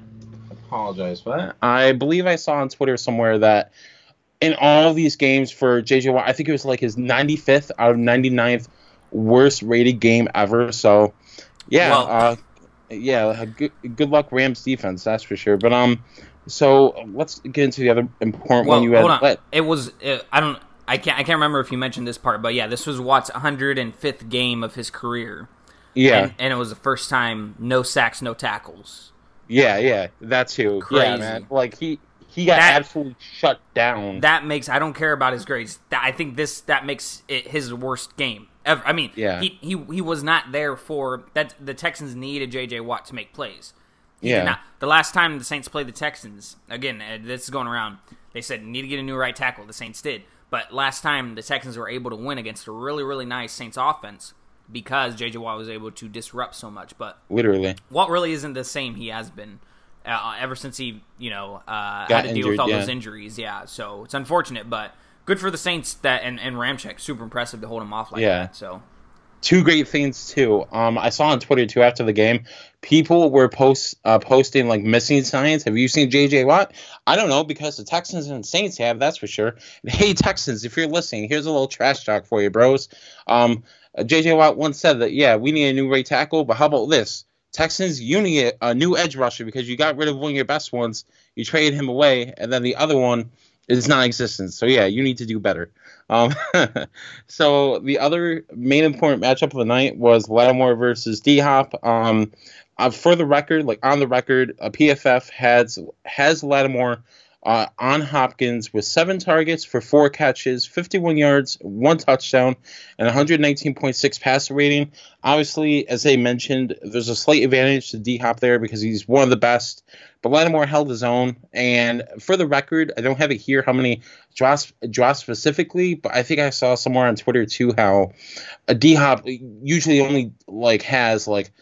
[SPEAKER 2] Apologize for that. I believe I saw on Twitter somewhere that in all these games for JJ Watt, I think it was like his 95th out of 99th worst rated game ever. So yeah,
[SPEAKER 1] Well-
[SPEAKER 2] uh, yeah, good, good luck Rams defense, that's for sure. But um, so let's get into the other important
[SPEAKER 1] Well,
[SPEAKER 2] one you had.
[SPEAKER 1] hold on.
[SPEAKER 2] Let-
[SPEAKER 1] It was uh, I don't I can't I can't remember if you mentioned this part, but yeah, this was Watt's 105th game of his career.
[SPEAKER 2] yeah,
[SPEAKER 1] and, and it was the first time no sacks, no tackles.
[SPEAKER 2] yeah, yeah, that's who. Yeah, man, like he he got
[SPEAKER 1] That-
[SPEAKER 2] absolutely shut down.
[SPEAKER 1] That makes I don't care about his grades. That, I think this that makes it his worst game ever. I mean,
[SPEAKER 2] Yeah.
[SPEAKER 1] he he he was not there for that. The Texans needed J.J. Watt to make plays. He
[SPEAKER 2] Yeah.
[SPEAKER 1] not. The last time the Saints played the Texans, again, uh, this is going around. They said need to get a new right tackle. The Saints did, but last time the Texans were able to win against a really really nice Saints offense because J.J. Watt was able to disrupt so much. But
[SPEAKER 2] Literally,
[SPEAKER 1] Watt really isn't the same he has been uh, ever since he, you know, uh, had to deal with all
[SPEAKER 2] yeah.
[SPEAKER 1] those injuries. Yeah, so it's unfortunate, but good for the Saints that and, and Ramczyk, super impressive to hold him off like
[SPEAKER 2] Yeah.
[SPEAKER 1] that. So
[SPEAKER 2] two great things too. Um, I saw on Twitter too after the game, people were post uh, posting like missing signs. Have you seen JJ Watt? I don't know because the Texans and Saints have. That's for sure. Hey Texans, if you're listening, here's a little trash talk for you, bros. Um, uh, JJ Watt once said that yeah, we need a new right tackle, but how about this? Texans, you need a new edge rusher because you got rid of one of your best ones. You traded him away, and then the other one It's non-existent. So yeah, you need to do better. Um, so the other main important matchup of the night was Lattimore versus D Hop. Um, uh, for the record, like on the record, a PFF has has Lattimore uh, on Hopkins with seven targets for four catches, 51 yards, one touchdown, and 119.6 passer rating. Obviously, as they mentioned, there's a slight advantage to D Hop there because he's one of the best. But Lattimore held his own. And for the record, I don't have it here how many drops, specifically, but I think I saw somewhere on Twitter too how a D Hop usually only like has like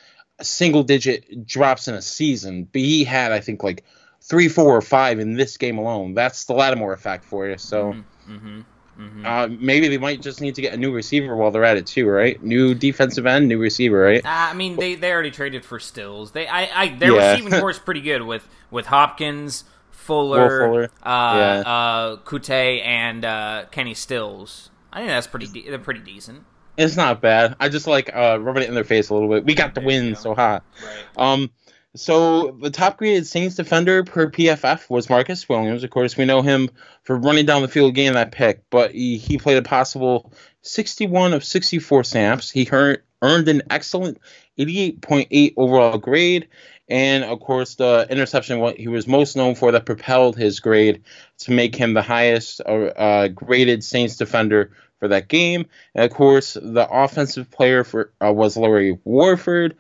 [SPEAKER 2] single digit drops in a season, but he had I think like three, four, or five in this game alone. That's the Lattimore effect for you. So mm-hmm, mm-hmm. Uh, maybe they might just need to get a new receiver while they're at it too, right? New defensive end, new receiver, right?
[SPEAKER 1] Uh, I mean, they, they already traded for Stills. They I, I their yeah. receiving corps is pretty good with with Hopkins. Fuller, Fuller. Uh, yeah. uh, Coutee, and uh, Kenny Stills. I think that's pretty. De- they're pretty decent.
[SPEAKER 2] It's not bad. I just like uh, rubbing it in their face a little bit. We got the win so hot. Right. Um, so the top graded Saints defender per PFF was Marcus Williams. Of course, we know him for running down the field getting that pick, but he, he played a possible 61 of 64 snaps. He earned, earned an excellent 88.8 overall grade, and of course, the interception what he was most known for that propelled his grade to make him the highest uh, uh graded Saints defender for that game. And of course, the offensive player for uh, was Larry Warford.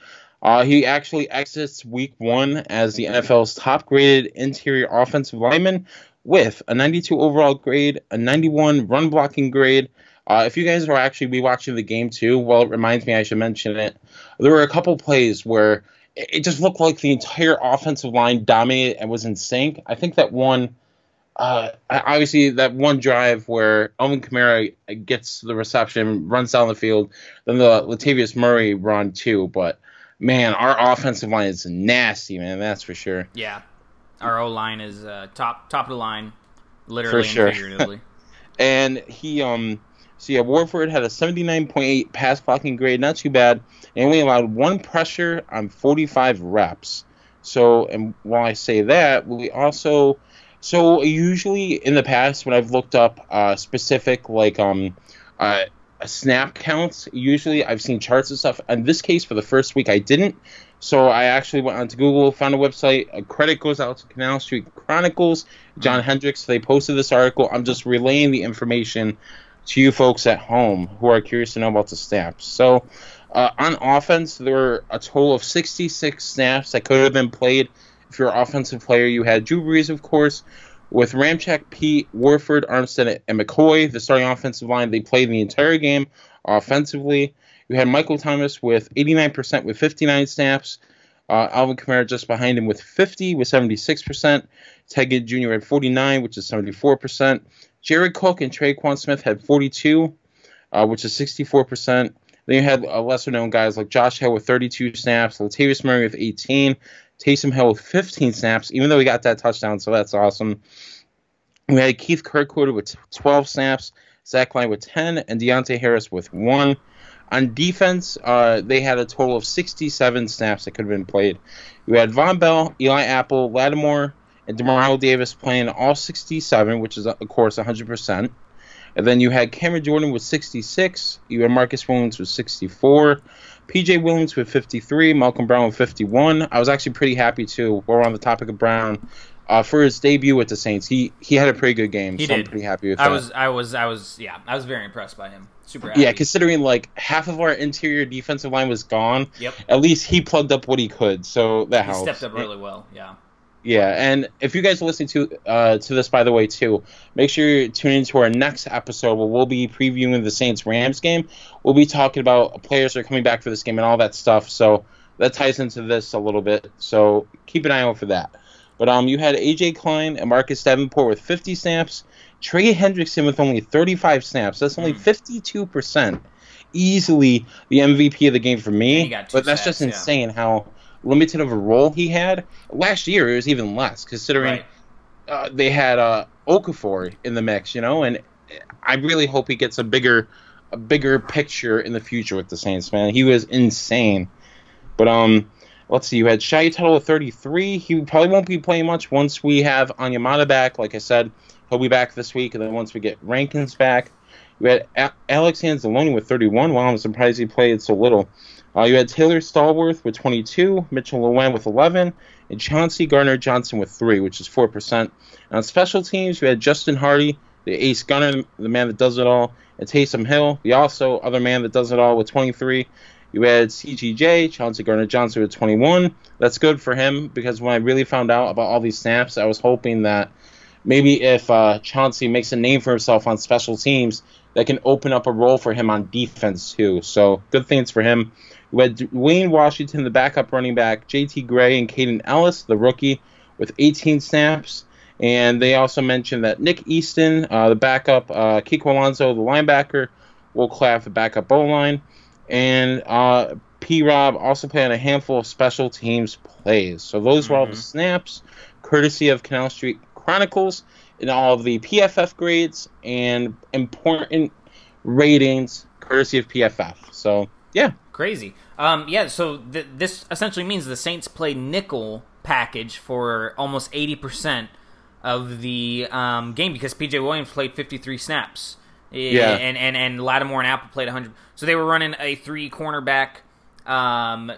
[SPEAKER 2] Uh, he actually exits week one as the NFL's top graded interior offensive lineman with a 92 overall grade, a 91 run blocking grade. Uh, if you guys are actually be watching the game too, well, it reminds me I should mention it. There were a couple plays where it just looked like the entire offensive line dominated and was in sync. I think that one, uh, obviously, that one drive where Alvin Kamara gets the reception, runs down the field, then the Latavius Murray run too. But man, our offensive line is nasty, man. That's for sure.
[SPEAKER 1] Yeah, our O line is uh, top top of the line, literally for sure. and figuratively.
[SPEAKER 2] and he um. So yeah, Warford had a 79.8 pass blocking grade, not too bad, and only allowed one pressure on 45 reps. So, and while I say that, we also, so usually in the past when I've looked up uh, specific like um, uh, snap counts. Usually, I've seen charts and stuff. In this case, for the first week, I didn't. So I actually went onto Google, found a website. A credit goes out to Canal Street Chronicles, John mm-hmm. Hendricks. They posted this article. I'm just relaying the information to you folks at home who are curious to know about the snaps. So uh, on offense, there were a total of 66 snaps that could have been played. If you're an offensive player, you had Drew Brees, of course, with Ramczyk, Pete, Warford, Armstead, and McCoy, the starting offensive line, they played the entire game offensively. You had Michael Thomas with 89% with 59 snaps. Uh, Alvin Kamara just behind him with 50 with 76%. Ted Jr. had 49, which is 74%. Jared Cook and Tre'Quan Smith had 42, uh, which is 64%. Then you had uh, lesser known guys like Josh Hill with 32 snaps, Latavius Murray with 18, Taysom Hill with 15 snaps, even though he got that touchdown, so that's awesome. We had Keith Kirkwood with 12 snaps, Zach Line with 10, and Deonte Harris with 1. On defense, uh, they had a total of 67 snaps that could have been played. We had Vonn Bell, Eli Apple, Lattimore, and Demario Davis playing all 67, which is, of course, 100%. And then you had Cameron Jordan with 66. You had Marcus Williams with 64. PJ Williams with 53, Malcolm Brown with 51. I was actually pretty happy too. We're on the topic of Brown. Uh, for his debut with the Saints, he he had a pretty good game. He so did. I'm pretty happy with
[SPEAKER 1] I
[SPEAKER 2] that.
[SPEAKER 1] was I was I was yeah I was very impressed by him. Super happy.
[SPEAKER 2] Yeah, considering like half of our interior defensive line was gone.
[SPEAKER 1] Yep.
[SPEAKER 2] At least he plugged up what he could, so that
[SPEAKER 1] he
[SPEAKER 2] helps.
[SPEAKER 1] Stepped up really well. Yeah.
[SPEAKER 2] Yeah, and if you guys are listening to uh, to this, by the way, too, make sure you tune into our next episode where we'll be previewing the Saints Rams game. We'll be talking about players that are coming back for this game and all that stuff. So that ties into this a little bit. So keep an eye out for that. But um, you had AJ Klein and Marcus Davenport with 50 snaps, Trey Hendrickson with only 35 snaps. That's only 52 percent, easily the MVP of the game for me. But that's just insane yeah. how limited of a role he had. Last year it was even less, considering right. uh, they had uh, Okafor in the mix, you know. And I really hope he gets a bigger, a bigger picture in the future with the Saints. Man, he was insane. But um, let's see. You had Shy Tuttle at 33. He probably won't be playing much once we have Onyemata back. Like I said, He'll be back this week, and then once we get Rankins back, We had a- Alex Anzalone with 31. Wow, I'm surprised he played so little. Uh, you had Taylor Stallworth with 22, Mitchell Loewen with 11, and Chauncey Gardner Johnson with 3, which is 4%. And on special teams, you had Justin Hardy, the ace gunner, the man that does it all, and Taysom Hill, the also other man that does it all, with 23. You had CGJ, Chauncey Gardner Johnson with 21. That's good for him because when I really found out about all these snaps, I was hoping that maybe if uh, Chauncey makes a name for himself on special teams, that can open up a role for him on defense too. So good things for him. We had Wayne Washington, the backup running back, JT Gray, and Kaden Elliss, the rookie, with 18 snaps. And they also mentioned that Nick Easton, uh, the backup, uh, Kiko Alonso, the linebacker, Will Clapp, the backup O line, and uh, P. Rob also played on a handful of special teams plays. So those were all the
[SPEAKER 1] Mhm.
[SPEAKER 2] snaps, courtesy of Canal Street Chronicles, and all of the PFF grades and important ratings, courtesy of PFF. So yeah,
[SPEAKER 1] Crazy. Um, yeah, so th- this essentially means the Saints play nickel package for almost 80% of the um, game because PJ Williams played 53 snaps.
[SPEAKER 2] Yeah.
[SPEAKER 1] And, and, and Lattimore and Apple played 100. So they were running a three cornerback, um,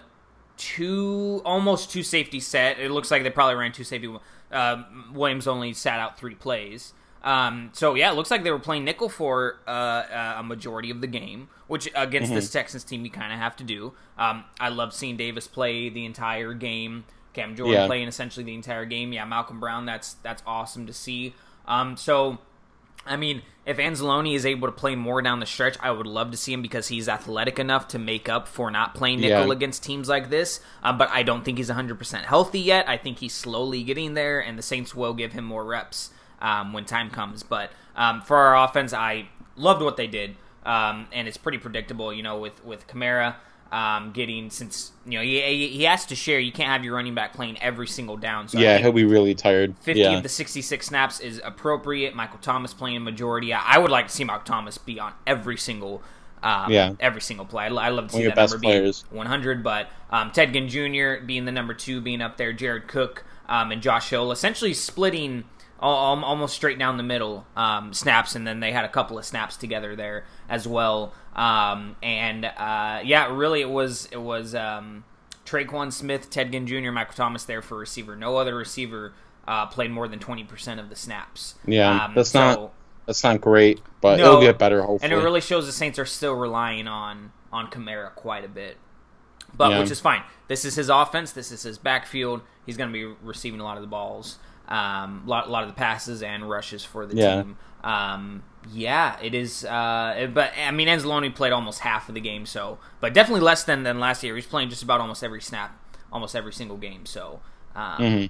[SPEAKER 1] two, almost two safety set. It looks like they probably ran two safety. Uh, Williams only sat out three plays. Um, so yeah, it looks like they were playing nickel for uh, uh, a majority of the game, which against this Texans team you kind of have to do. Um, I love seeing Davis play the entire game. Cam Jordan
[SPEAKER 2] Yeah.
[SPEAKER 1] playing essentially the entire game. Yeah, Malcolm Brown. That's that's awesome to see. Um, so I mean, if Anzalone is able to play more down the stretch, I would love to see him because he's athletic enough to make up for not playing nickel
[SPEAKER 2] Yeah.
[SPEAKER 1] against teams like this. Uh, but I don't think he's 100% healthy yet. I think he's slowly getting there, and the Saints will give him more reps um, when time comes. But um, for our offense, I loved what they did, um, and it's pretty predictable, you know, with, with Kamara. Um, getting since you know he, he has to share. You can't have your running back playing every single down. So I
[SPEAKER 2] yeah, he'll be really tired.
[SPEAKER 1] 50
[SPEAKER 2] yeah.
[SPEAKER 1] of the 66 snaps is appropriate. Michael Thomas playing majority. I I would like to see Michael Thomas be on every single um,
[SPEAKER 2] Yeah.
[SPEAKER 1] every single play. I'd love to see
[SPEAKER 2] One of your
[SPEAKER 1] that
[SPEAKER 2] best
[SPEAKER 1] number
[SPEAKER 2] players.
[SPEAKER 1] be 100. But um, Ted Ginn Jr. being the number two, being up there, Jared Cook um, and Josh Hill essentially splitting almost straight down the middle um, snaps, and then they had a couple of snaps together there as well. Um, and uh, yeah, really, it was it was um, Tre'Quan Smith, Ted Ginn Jr., Michael Thomas there for receiver. No other receiver uh, played more than twenty percent of the snaps.
[SPEAKER 2] Yeah,
[SPEAKER 1] Um,
[SPEAKER 2] that's
[SPEAKER 1] so-
[SPEAKER 2] not that's not great, but
[SPEAKER 1] No,
[SPEAKER 2] it'll get better hopefully.
[SPEAKER 1] and it really shows the Saints are still relying on on Kamara quite a bit. But
[SPEAKER 2] Yeah.
[SPEAKER 1] which is fine. This is his offense. This is his backfield. He's going to be receiving a lot of the balls, um, a lot, a lot of the passes and rushes for the
[SPEAKER 2] Yeah.
[SPEAKER 1] team. Um, yeah, it is. Uh, but I mean, Anzalone played almost half of the game, so but definitely less than than last year. He's playing just about almost every snap, almost every single game. So. Um,
[SPEAKER 2] Mhm.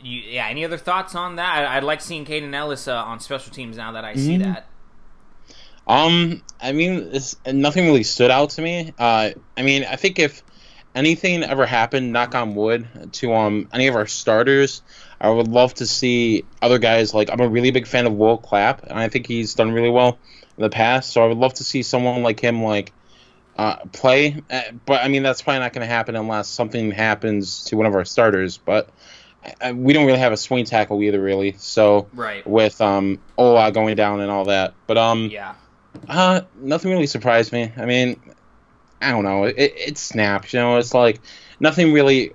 [SPEAKER 1] you, yeah. Any other thoughts on that? I, I'd like seeing Kaden Elliss uh, on special teams now that I see
[SPEAKER 2] Mhm.
[SPEAKER 1] that.
[SPEAKER 2] Um, I mean, it's, nothing really stood out to me. Uh, I mean, I think if anything ever happened, knock on wood, to um any of our starters, I would love to see other guys. Like, I'm a really big fan of Will Clapp, and I think he's done really well in the past. So I would love to see someone like him, like, uh, play. Uh, but I mean, that's probably not going to happen unless something happens to one of our starters. But uh, we don't really have a swing tackle either, really. So
[SPEAKER 1] Right.
[SPEAKER 2] with um Ola going down and all that, but um.
[SPEAKER 1] Yeah.
[SPEAKER 2] Uh, nothing really surprised me. I mean, I don't know. It, it snaps, you know. It's like nothing really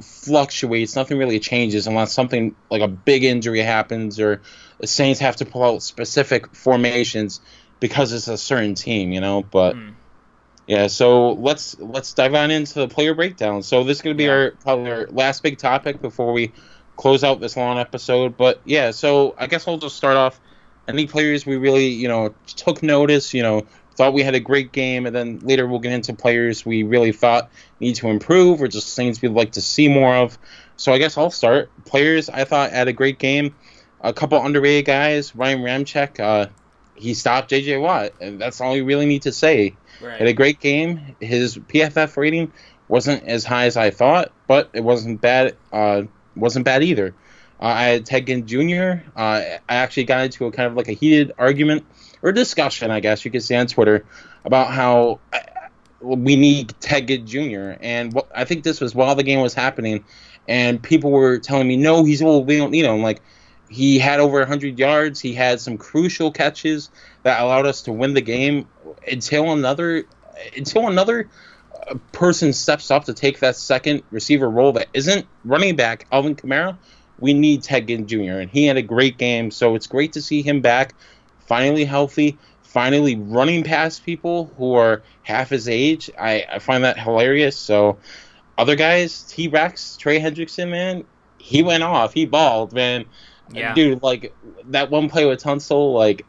[SPEAKER 2] fluctuates. Nothing really changes unless something like a big injury happens or the Saints have to pull out specific formations because it's a certain team, you know. But
[SPEAKER 1] Mm.
[SPEAKER 2] yeah, so let's let's dive on into the player breakdown. So this is gonna be
[SPEAKER 1] Yeah.
[SPEAKER 2] our probably our last big topic before we close out this long episode. But yeah, so I guess I'll just start off. Any players we really you know took notice, you know, thought we had a great game, and then later we'll get into players we really thought need to improve or just things we'd like to see more of. So I guess I'll start. Players I thought had a great game. A couple underrated guys. Ryan Ramczyk, uh, he stopped J.J. Watt, and that's all you really need to say
[SPEAKER 1] Right.
[SPEAKER 2] had a great game. His PFF rating wasn't as high as I thought, but it wasn't bad. Uh, wasn't bad either. Uh, I had Ted Ginn Jr. Uh, I actually got into a kind of like a heated argument or discussion, I guess you could say on Twitter, about how uh, we need Ted Ginn Jr. And what, I think this was while the game was happening, and people were telling me, "No, he's old. We don't need him." Like, he had over 100 yards. He had some crucial catches that allowed us to win the game until another until another uh, person steps up to take that second receiver role that isn't running back Alvin Kamara. We need Ted Ginn Jr. and he had a great game, so it's great to see him back, finally healthy, finally running past people who are half his age. I, I find that hilarious. So other guys, T Rex, Trey Hendrickson, man, he went off. He balled, man. Yeah. Dude, like that one play with Tunsil, like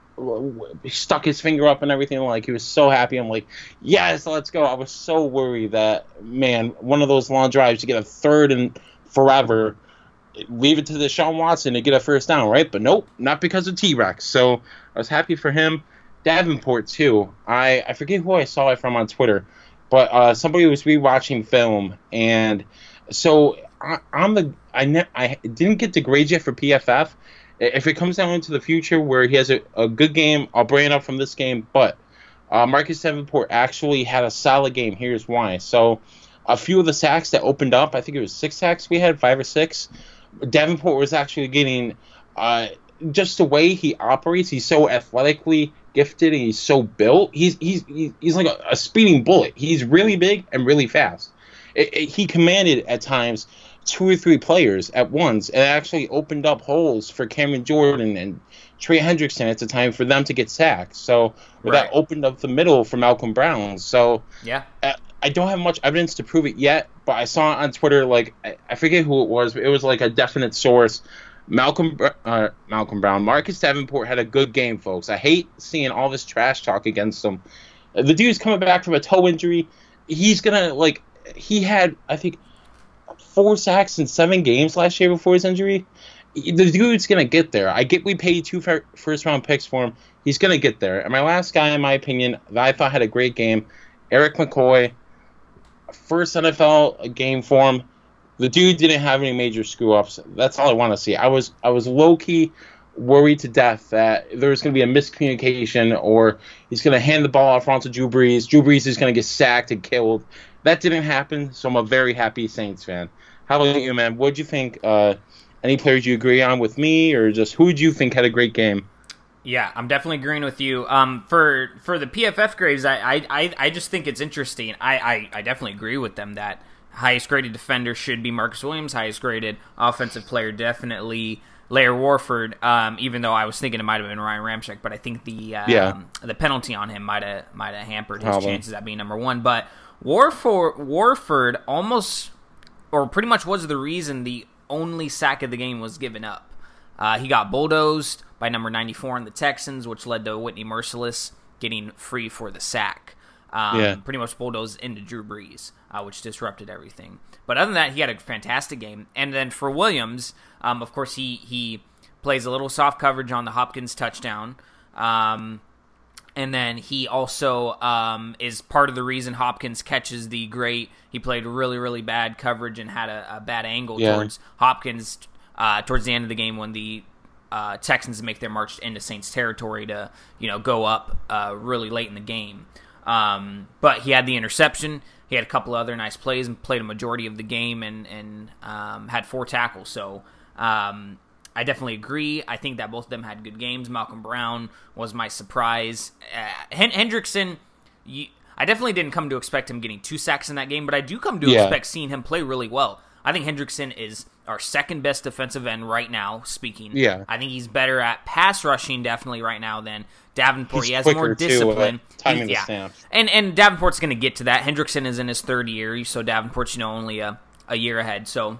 [SPEAKER 2] stuck his finger up and everything. Like he was so happy. I'm like, yes, let's go. I was so worried that man, one of those long drives to get a third and forever, leave it to Deshaun Watson to get a first down, right? But nope, not because of T Rex. So I was happy for him. Davenport too. I I forget who I saw it from on Twitter, but uh, somebody was rewatching film, and so I, am the I ne- I didn't get the grade yet for PFF. If it comes down into the future where he has a, a good game, I'll bring it up from this game. But uh, Marcus Davenport actually had a solid game. Here's why. So a few of the sacks that opened up, I think it was six sacks we had, five or six. Davenport was actually getting uh, just the way he operates. He's so athletically gifted and he's so built. He's he's he's like a, a speeding bullet. He's really big and really fast. It, it, he commanded at times two or three players at once, and actually opened up holes for Cameron Jordan and Trey Hendrickson at the time for them to get sacked. So right. that opened up the middle for Malcolm Brown. So
[SPEAKER 1] yeah.
[SPEAKER 2] Uh, I don't have much evidence to prove it yet, but I saw on Twitter like I, I forget who it was, but it was like a definite source Malcolm uh, Malcolm Brown, Marcus Davenport had a good game, folks. I hate seeing all this trash talk against him. The dude's coming back from a toe injury. He's gonna like he had I think four sacks in seven games last year before his injury. The dude's gonna get there. I get we paid two first round picks for him. He's gonna get there. And my last guy, in my opinion, that I thought had a great game, Erik McCoy. First NFL game for him the dude didn't have any major screw ups. That's all I want to see. I was I was low key worried to death that there was going to be a miscommunication or he's going to hand the ball off onto Drew Brees. Drew Brees is going to get sacked and killed. That didn't happen, so I'm a very happy Saints fan. How about you, man? What do you think? Uh, any players you agree on with me, or just who do you think had a great game?
[SPEAKER 1] Yeah, I'm definitely agreeing with you. Um, for for the PFF grades, I I, I just think it's interesting. I, I, I definitely agree with them that highest graded defender should be Marcus Williams. Highest graded offensive player definitely Lair Warford. Um, even though I was thinking it might have been Ryan Ramczyk, but I think the um, yeah. the penalty on him might have might have hampered his Probably. chances at being number one. But Warford Warford almost or pretty much was the reason the only sack of the game was given up. Uh, he got bulldozed by number 94 in the Texans, which led to Whitney Mercilus getting free for the sack. Um, yeah. Pretty much bulldozed into Drew Brees uh, which disrupted everything. But other than that, he had a fantastic game. And then for Williams, um, of course, he he plays a little soft coverage on the Hopkins touchdown. Um, and then he also um, is part of the reason Hopkins catches the great. He played really, really bad coverage and had a, a bad angle yeah. towards Hopkins uh, towards the end of the game when the uh, Texans make their march into Saints territory to you know go up uh, really late in the game. Um, but he had the interception. He had a couple other nice plays and played a majority of the game and and um, had four tackles. So um, I definitely agree. I think that both of them had good games. Malcolm Brown was my surprise. Uh, Hendrickson, you, I definitely didn't come to expect him getting two sacks in that game, but I do come to yeah. expect seeing him play really well. I think Hendrickson is our second best defensive end right now. Speaking,
[SPEAKER 2] yeah,
[SPEAKER 1] I think he's better at pass rushing definitely right now than Davenport. He's he has more discipline.
[SPEAKER 2] Timing yeah.
[SPEAKER 1] And and Davenport's going to get to that. Hendrickson is in his third year, so Davenport's you know only a, a year ahead, so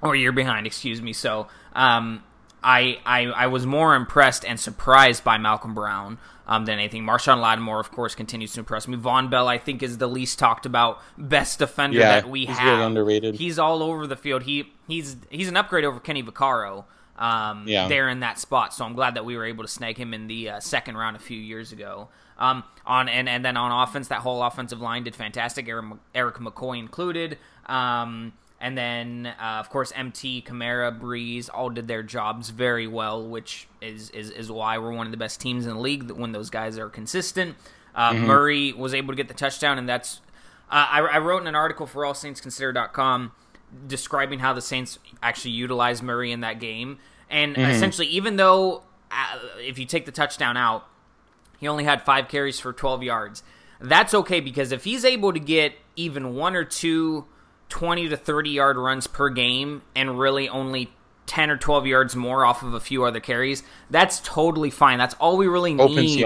[SPEAKER 1] or a year behind, excuse me. So um, I, I I was more impressed and surprised by Malcolm Brown um, than anything. Marshon Lattimore, of course, continues to impress me. Vonn Bell, I think, is the least talked about best defender
[SPEAKER 2] yeah,
[SPEAKER 1] that we
[SPEAKER 2] he's
[SPEAKER 1] have.
[SPEAKER 2] Really underrated.
[SPEAKER 1] He's all over the field. He he's he's an upgrade over Kenny Vaccaro. Um, yeah. there in that spot. So I'm glad that we were able to snag him in the uh, second round a few years ago. Um, on and, and then on offense, that whole offensive line did fantastic. Eric, Erik McCoy included. Um, and then, uh, of course, MT, Kamara, Brees all did their jobs very well, which is, is, is why we're one of the best teams in the league when those guys are consistent. Uh, mm-hmm. Murray was able to get the touchdown, and that's. Uh, I, I, wrote in an article for AllSaintsConsider.com describing how the Saints actually utilized Murray in that game. And mm-hmm. essentially, even though uh, if you take the touchdown out, he only had five carries for 12 yards. That's okay because if he's able to get even one or two 20 to 30 yard runs per game and really only 10 or 12 yards more off of a few other carries, that's totally fine. That's all we really need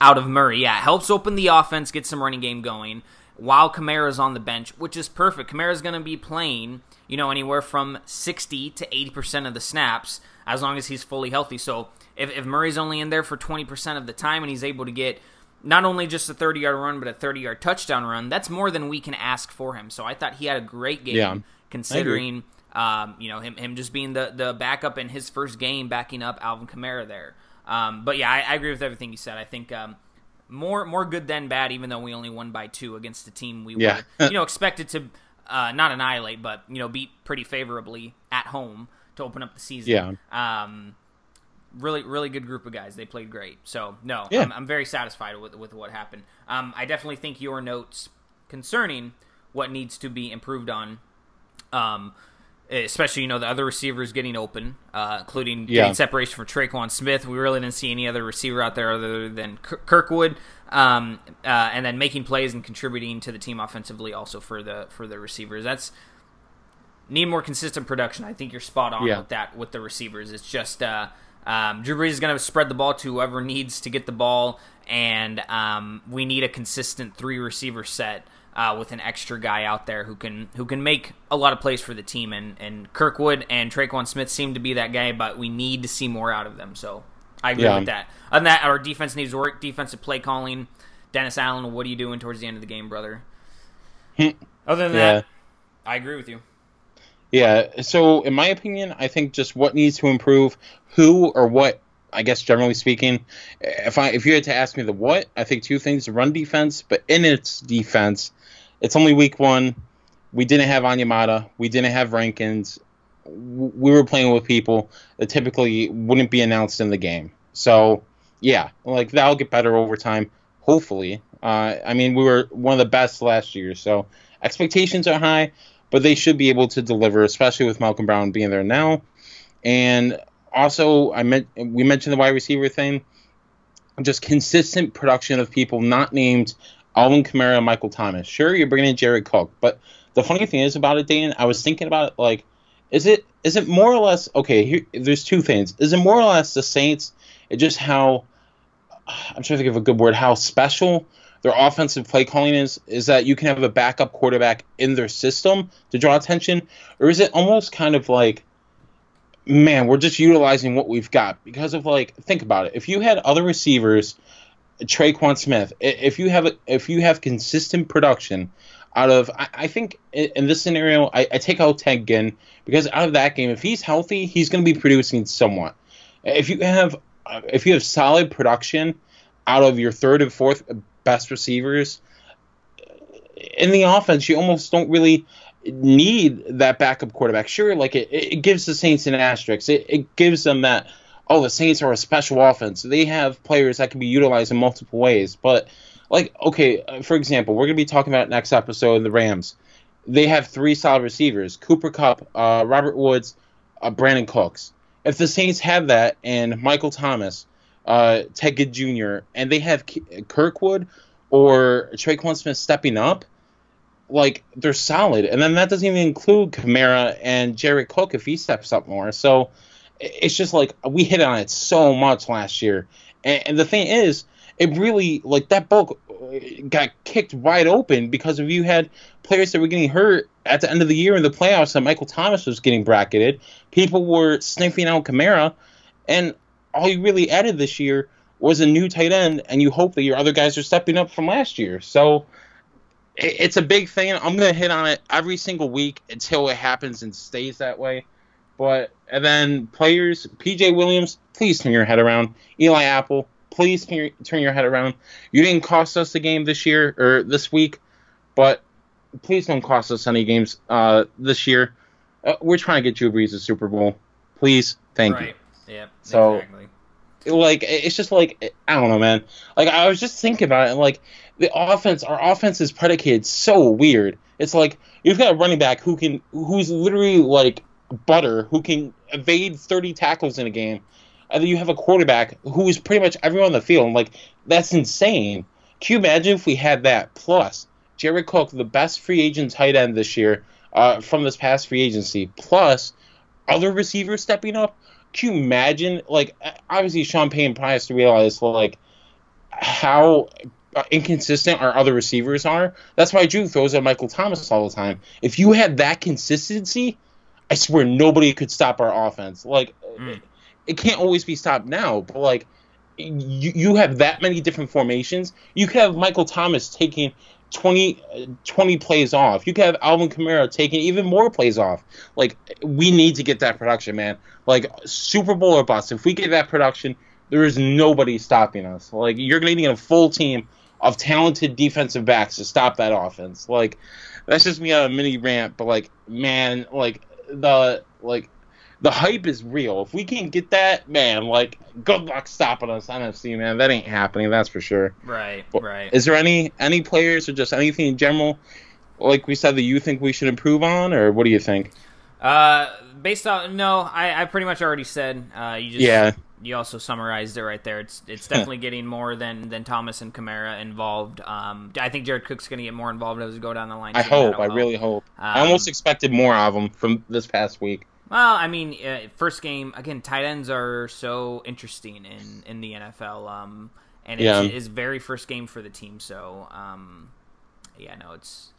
[SPEAKER 1] out of Murray. Yeah, helps open the offense, get some running game going while Kamara's on the bench, which is perfect. Kamara's going to be playing, you know, anywhere from 60 to 80% of the snaps as long as he's fully healthy. So if, if Murray's only in there for 20% of the time and he's able to get not only just a 30 yard run, but a 30 yard touchdown run, that's more than we can ask for him. So I thought he had a great game yeah, considering. Um, you know him, him just being the, the backup in his first game, backing up Alvin Kamara there. Um, but yeah, I, I, agree with everything you said. I think um, more more good than bad, even though we only won by two against the team we yeah. were you know expected to uh, not annihilate, but you know beat pretty favorably at home to open up the season.
[SPEAKER 2] Yeah.
[SPEAKER 1] Um, really really good group of guys. They played great. So no, yeah. I'm, I'm very satisfied with with what happened. Um, I definitely think your notes concerning what needs to be improved on. Um, especially you know the other receivers getting open, uh, including yeah. getting separation for Tre'Quan Smith. We really didn't see any other receiver out there other than Kirkwood, um, uh, and then making plays and contributing to the team offensively also for the for the receivers. That's need more consistent production. I think you're spot on yeah. with that with the receivers. It's just uh, um, Drew Brees is going to spread the ball to whoever needs to get the ball, and um, we need a consistent three receiver set. Uh, with an extra guy out there who can who can make a lot of plays for the team, and, and Kirkwood and Tre'Quan Smith seem to be that guy, but we need to see more out of them. So I agree yeah. with that. Other than that, our defense needs work. Defensive play calling. Dennis Allen, what are you doing towards the end of the game, brother?
[SPEAKER 2] Hmm.
[SPEAKER 1] Other than yeah. that, I agree with you.
[SPEAKER 2] Yeah. So, in my opinion, I think just what needs to improve, who or what. I guess generally speaking, if I if you had to ask me the what, I think two things: run defense, but in its defense, it's only week one. We didn't have Onyemata. We didn't have Rankins. We were playing with people that typically wouldn't be announced in the game. So, yeah, like that'll get better over time, hopefully. Uh, I mean, we were one of the best last year, so expectations are high but they should be able to deliver, especially with Malcolm Brown being there now. And also, I meant we mentioned the wide receiver thing, just consistent production of people not named Alvin Kamara and Michael Thomas. Sure, you're bringing in Jared Cook, but the funny thing is about it, Dan. I was thinking about it like, is it is it more or less okay? Here, there's two things. Is it more or less the Saints? It just how I'm trying to think of a good word. How special their offensive play calling is is that you can have a backup quarterback in their system to draw attention, or is it almost kind of like, man, we're just utilizing what we've got because of like, think about it. If you had other receivers, Tre'Quan Smith, if you have if you have consistent production out of, I, I think in this scenario, I, I take out Ted Ginn because out of that game, if he's healthy, he's going to be producing somewhat. If you have uh, if you have solid production out of your third and fourth best receivers in the offense, you almost don't really need that backup quarterback. Sure, like it, it gives the Saints an asterisk. It, it gives them that, oh, the Saints are a special offense. They have players that can be utilized in multiple ways. But, like, okay, for example, we're going to be talking about next episode the Rams. They have three solid receivers Cooper Kupp, uh, Robert Woods, uh, Brandin Cooks. If the Saints have that and Michael Thomas, uh, Ted Jr., and they have Kirkwood or Tre'Quan Smith stepping up, like they're solid. And then that doesn't even include Kamara and Jared Cook if he steps up more. So it's just like we hit on it so much last year. And, and the thing is, it really like that book uh, got kicked wide open because if you had players that were getting hurt at the end of the year in the playoffs and Michael Thomas was getting bracketed, people were sniffing out Kamara, and all you really added this year was a new tight end, and you hope that your other guys are stepping up from last year. So it's a big thing. I'm gonna hit on it every single week until it happens and stays that way. But and then players, PJ Williams, please turn your head around. Eli Apple, please turn your, turn your head around. You didn't cost us the game this year or this week, but please don't cost us any games uh, this year. Uh, we're trying to get Brees a Super Bowl. Please, thank right. you.
[SPEAKER 1] Yeah.
[SPEAKER 2] So, exactly. like, it's just like I don't know, man. Like, I was just thinking about it, and like the offense, our offense is predicated so weird. It's like you've got a running back who can, who's literally like butter who can evade 30 tackles in a game, and then you have a quarterback who is pretty much everyone on the field. Like that's insane. Can you imagine if we had that plus Jared Cook, the best free agent tight end this year uh, from this past free agency, plus other receivers stepping up? Can you imagine? Like obviously Sean Payton probably has to realize like how inconsistent our other receivers are. That's why Drew throws at Michael Thomas all the time. If you had that consistency, I swear nobody could stop our offense. Like mm. it can't always be stopped now, but like you you have that many different formations. You could have Michael Thomas taking 20, 20 plays off. You could have Alvin Kamara taking even more plays off. Like we need to get that production, man. Like Super Bowl or bust. If we get that production, there is nobody stopping us. Like you're going to need a full team of talented defensive backs to stop that offense. Like that's just me on a mini rant, but like man, like the like the hype is real. If we can't get that, man, like good luck stopping us NFC, man. That ain't happening, that's for sure.
[SPEAKER 1] Right, right.
[SPEAKER 2] Is there any any players or just anything in general, like we said, that you think we should improve on, or what do you think?
[SPEAKER 1] Uh, based on no, I, I pretty much already said. Uh, you just
[SPEAKER 2] yeah
[SPEAKER 1] you also summarized it right there. It's it's definitely getting more than than Thomas and Kamara involved. Um, I think Jared Cook's going to get more involved as we go down the line.
[SPEAKER 2] I hope. I really hope. Um, I almost expected more of him from this past week.
[SPEAKER 1] Well, I mean, uh, first game again. Tight ends are so interesting in in the NFL, um, and it's, yeah. very first game for the team. So, um, yeah, no, it's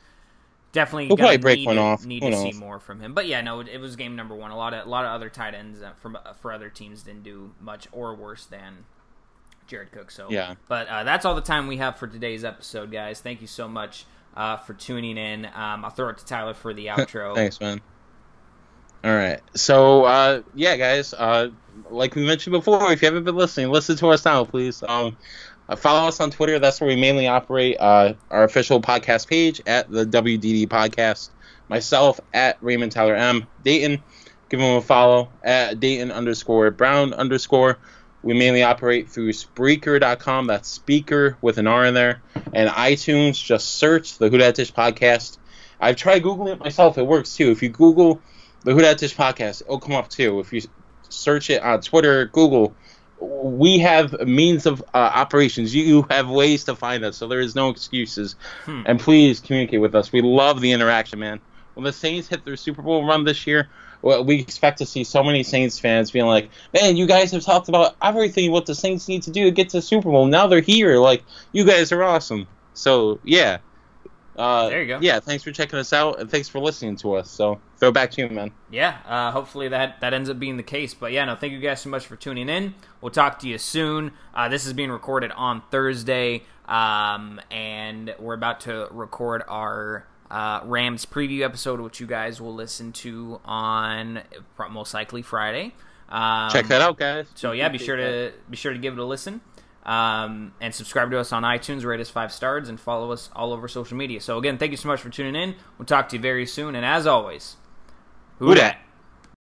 [SPEAKER 1] definitely
[SPEAKER 2] we'll probably break
[SPEAKER 1] need,
[SPEAKER 2] one off.
[SPEAKER 1] Need to see more from him. But yeah, no, it, was game number one. A lot of a lot of other tight ends uh, from uh, for other teams didn't do much or worse than Jared Cook. So
[SPEAKER 2] yeah,
[SPEAKER 1] but uh, that's all the time we have for today's episode, guys. Thank you so much uh, for tuning in. Um, I'll throw it to Tyler for the outro.
[SPEAKER 2] Thanks, man. All right, so uh, yeah, guys. Uh, like we mentioned before, if you haven't been listening, listen to us now, please. Um, uh, follow us on Twitter. That's where we mainly operate. Uh, our official podcast page at the WDD Podcast. Myself at Raymond Tyler M. Dayton, give him a follow at Dayton underscore Brown underscore. We mainly operate through Spreaker.com. That's speaker with an R in there. And iTunes, just search the Who Dat Dish Podcast. I've tried Googling it myself. It works too. If you Google the Who Dat Dish Podcast, it'll come up too. If you search it on Twitter, Google, we have means of uh, operations. You have ways to find us, so there is no excuses. Hmm. And please communicate with us. We love the interaction, man. When the Saints hit their Super Bowl run this year, well, we expect to see so many Saints fans being like, "Man, you guys have talked about everything what the Saints need to do to get to the Super Bowl. Now they're here. Like, you guys are awesome." So yeah,
[SPEAKER 1] uh, there you go.
[SPEAKER 2] Yeah, thanks for checking us out and thanks for listening to us. So throw back to you, man.
[SPEAKER 1] Yeah, uh, hopefully that that ends up being the case. But yeah, no, thank you guys so much for tuning in. We'll talk to you soon. Uh, this is being recorded on Thursday, um, and we're about to record our uh, Rams preview episode, which you guys will listen to on most likely Friday.
[SPEAKER 2] Um, Check that out, guys.
[SPEAKER 1] So yeah, be sure to be sure to give it a listen. Um, and subscribe to us on iTunes, rate us five stars, and follow us all over social media. So, again, thank you so much for tuning in. We'll talk to you very soon. And as always,
[SPEAKER 2] who dat?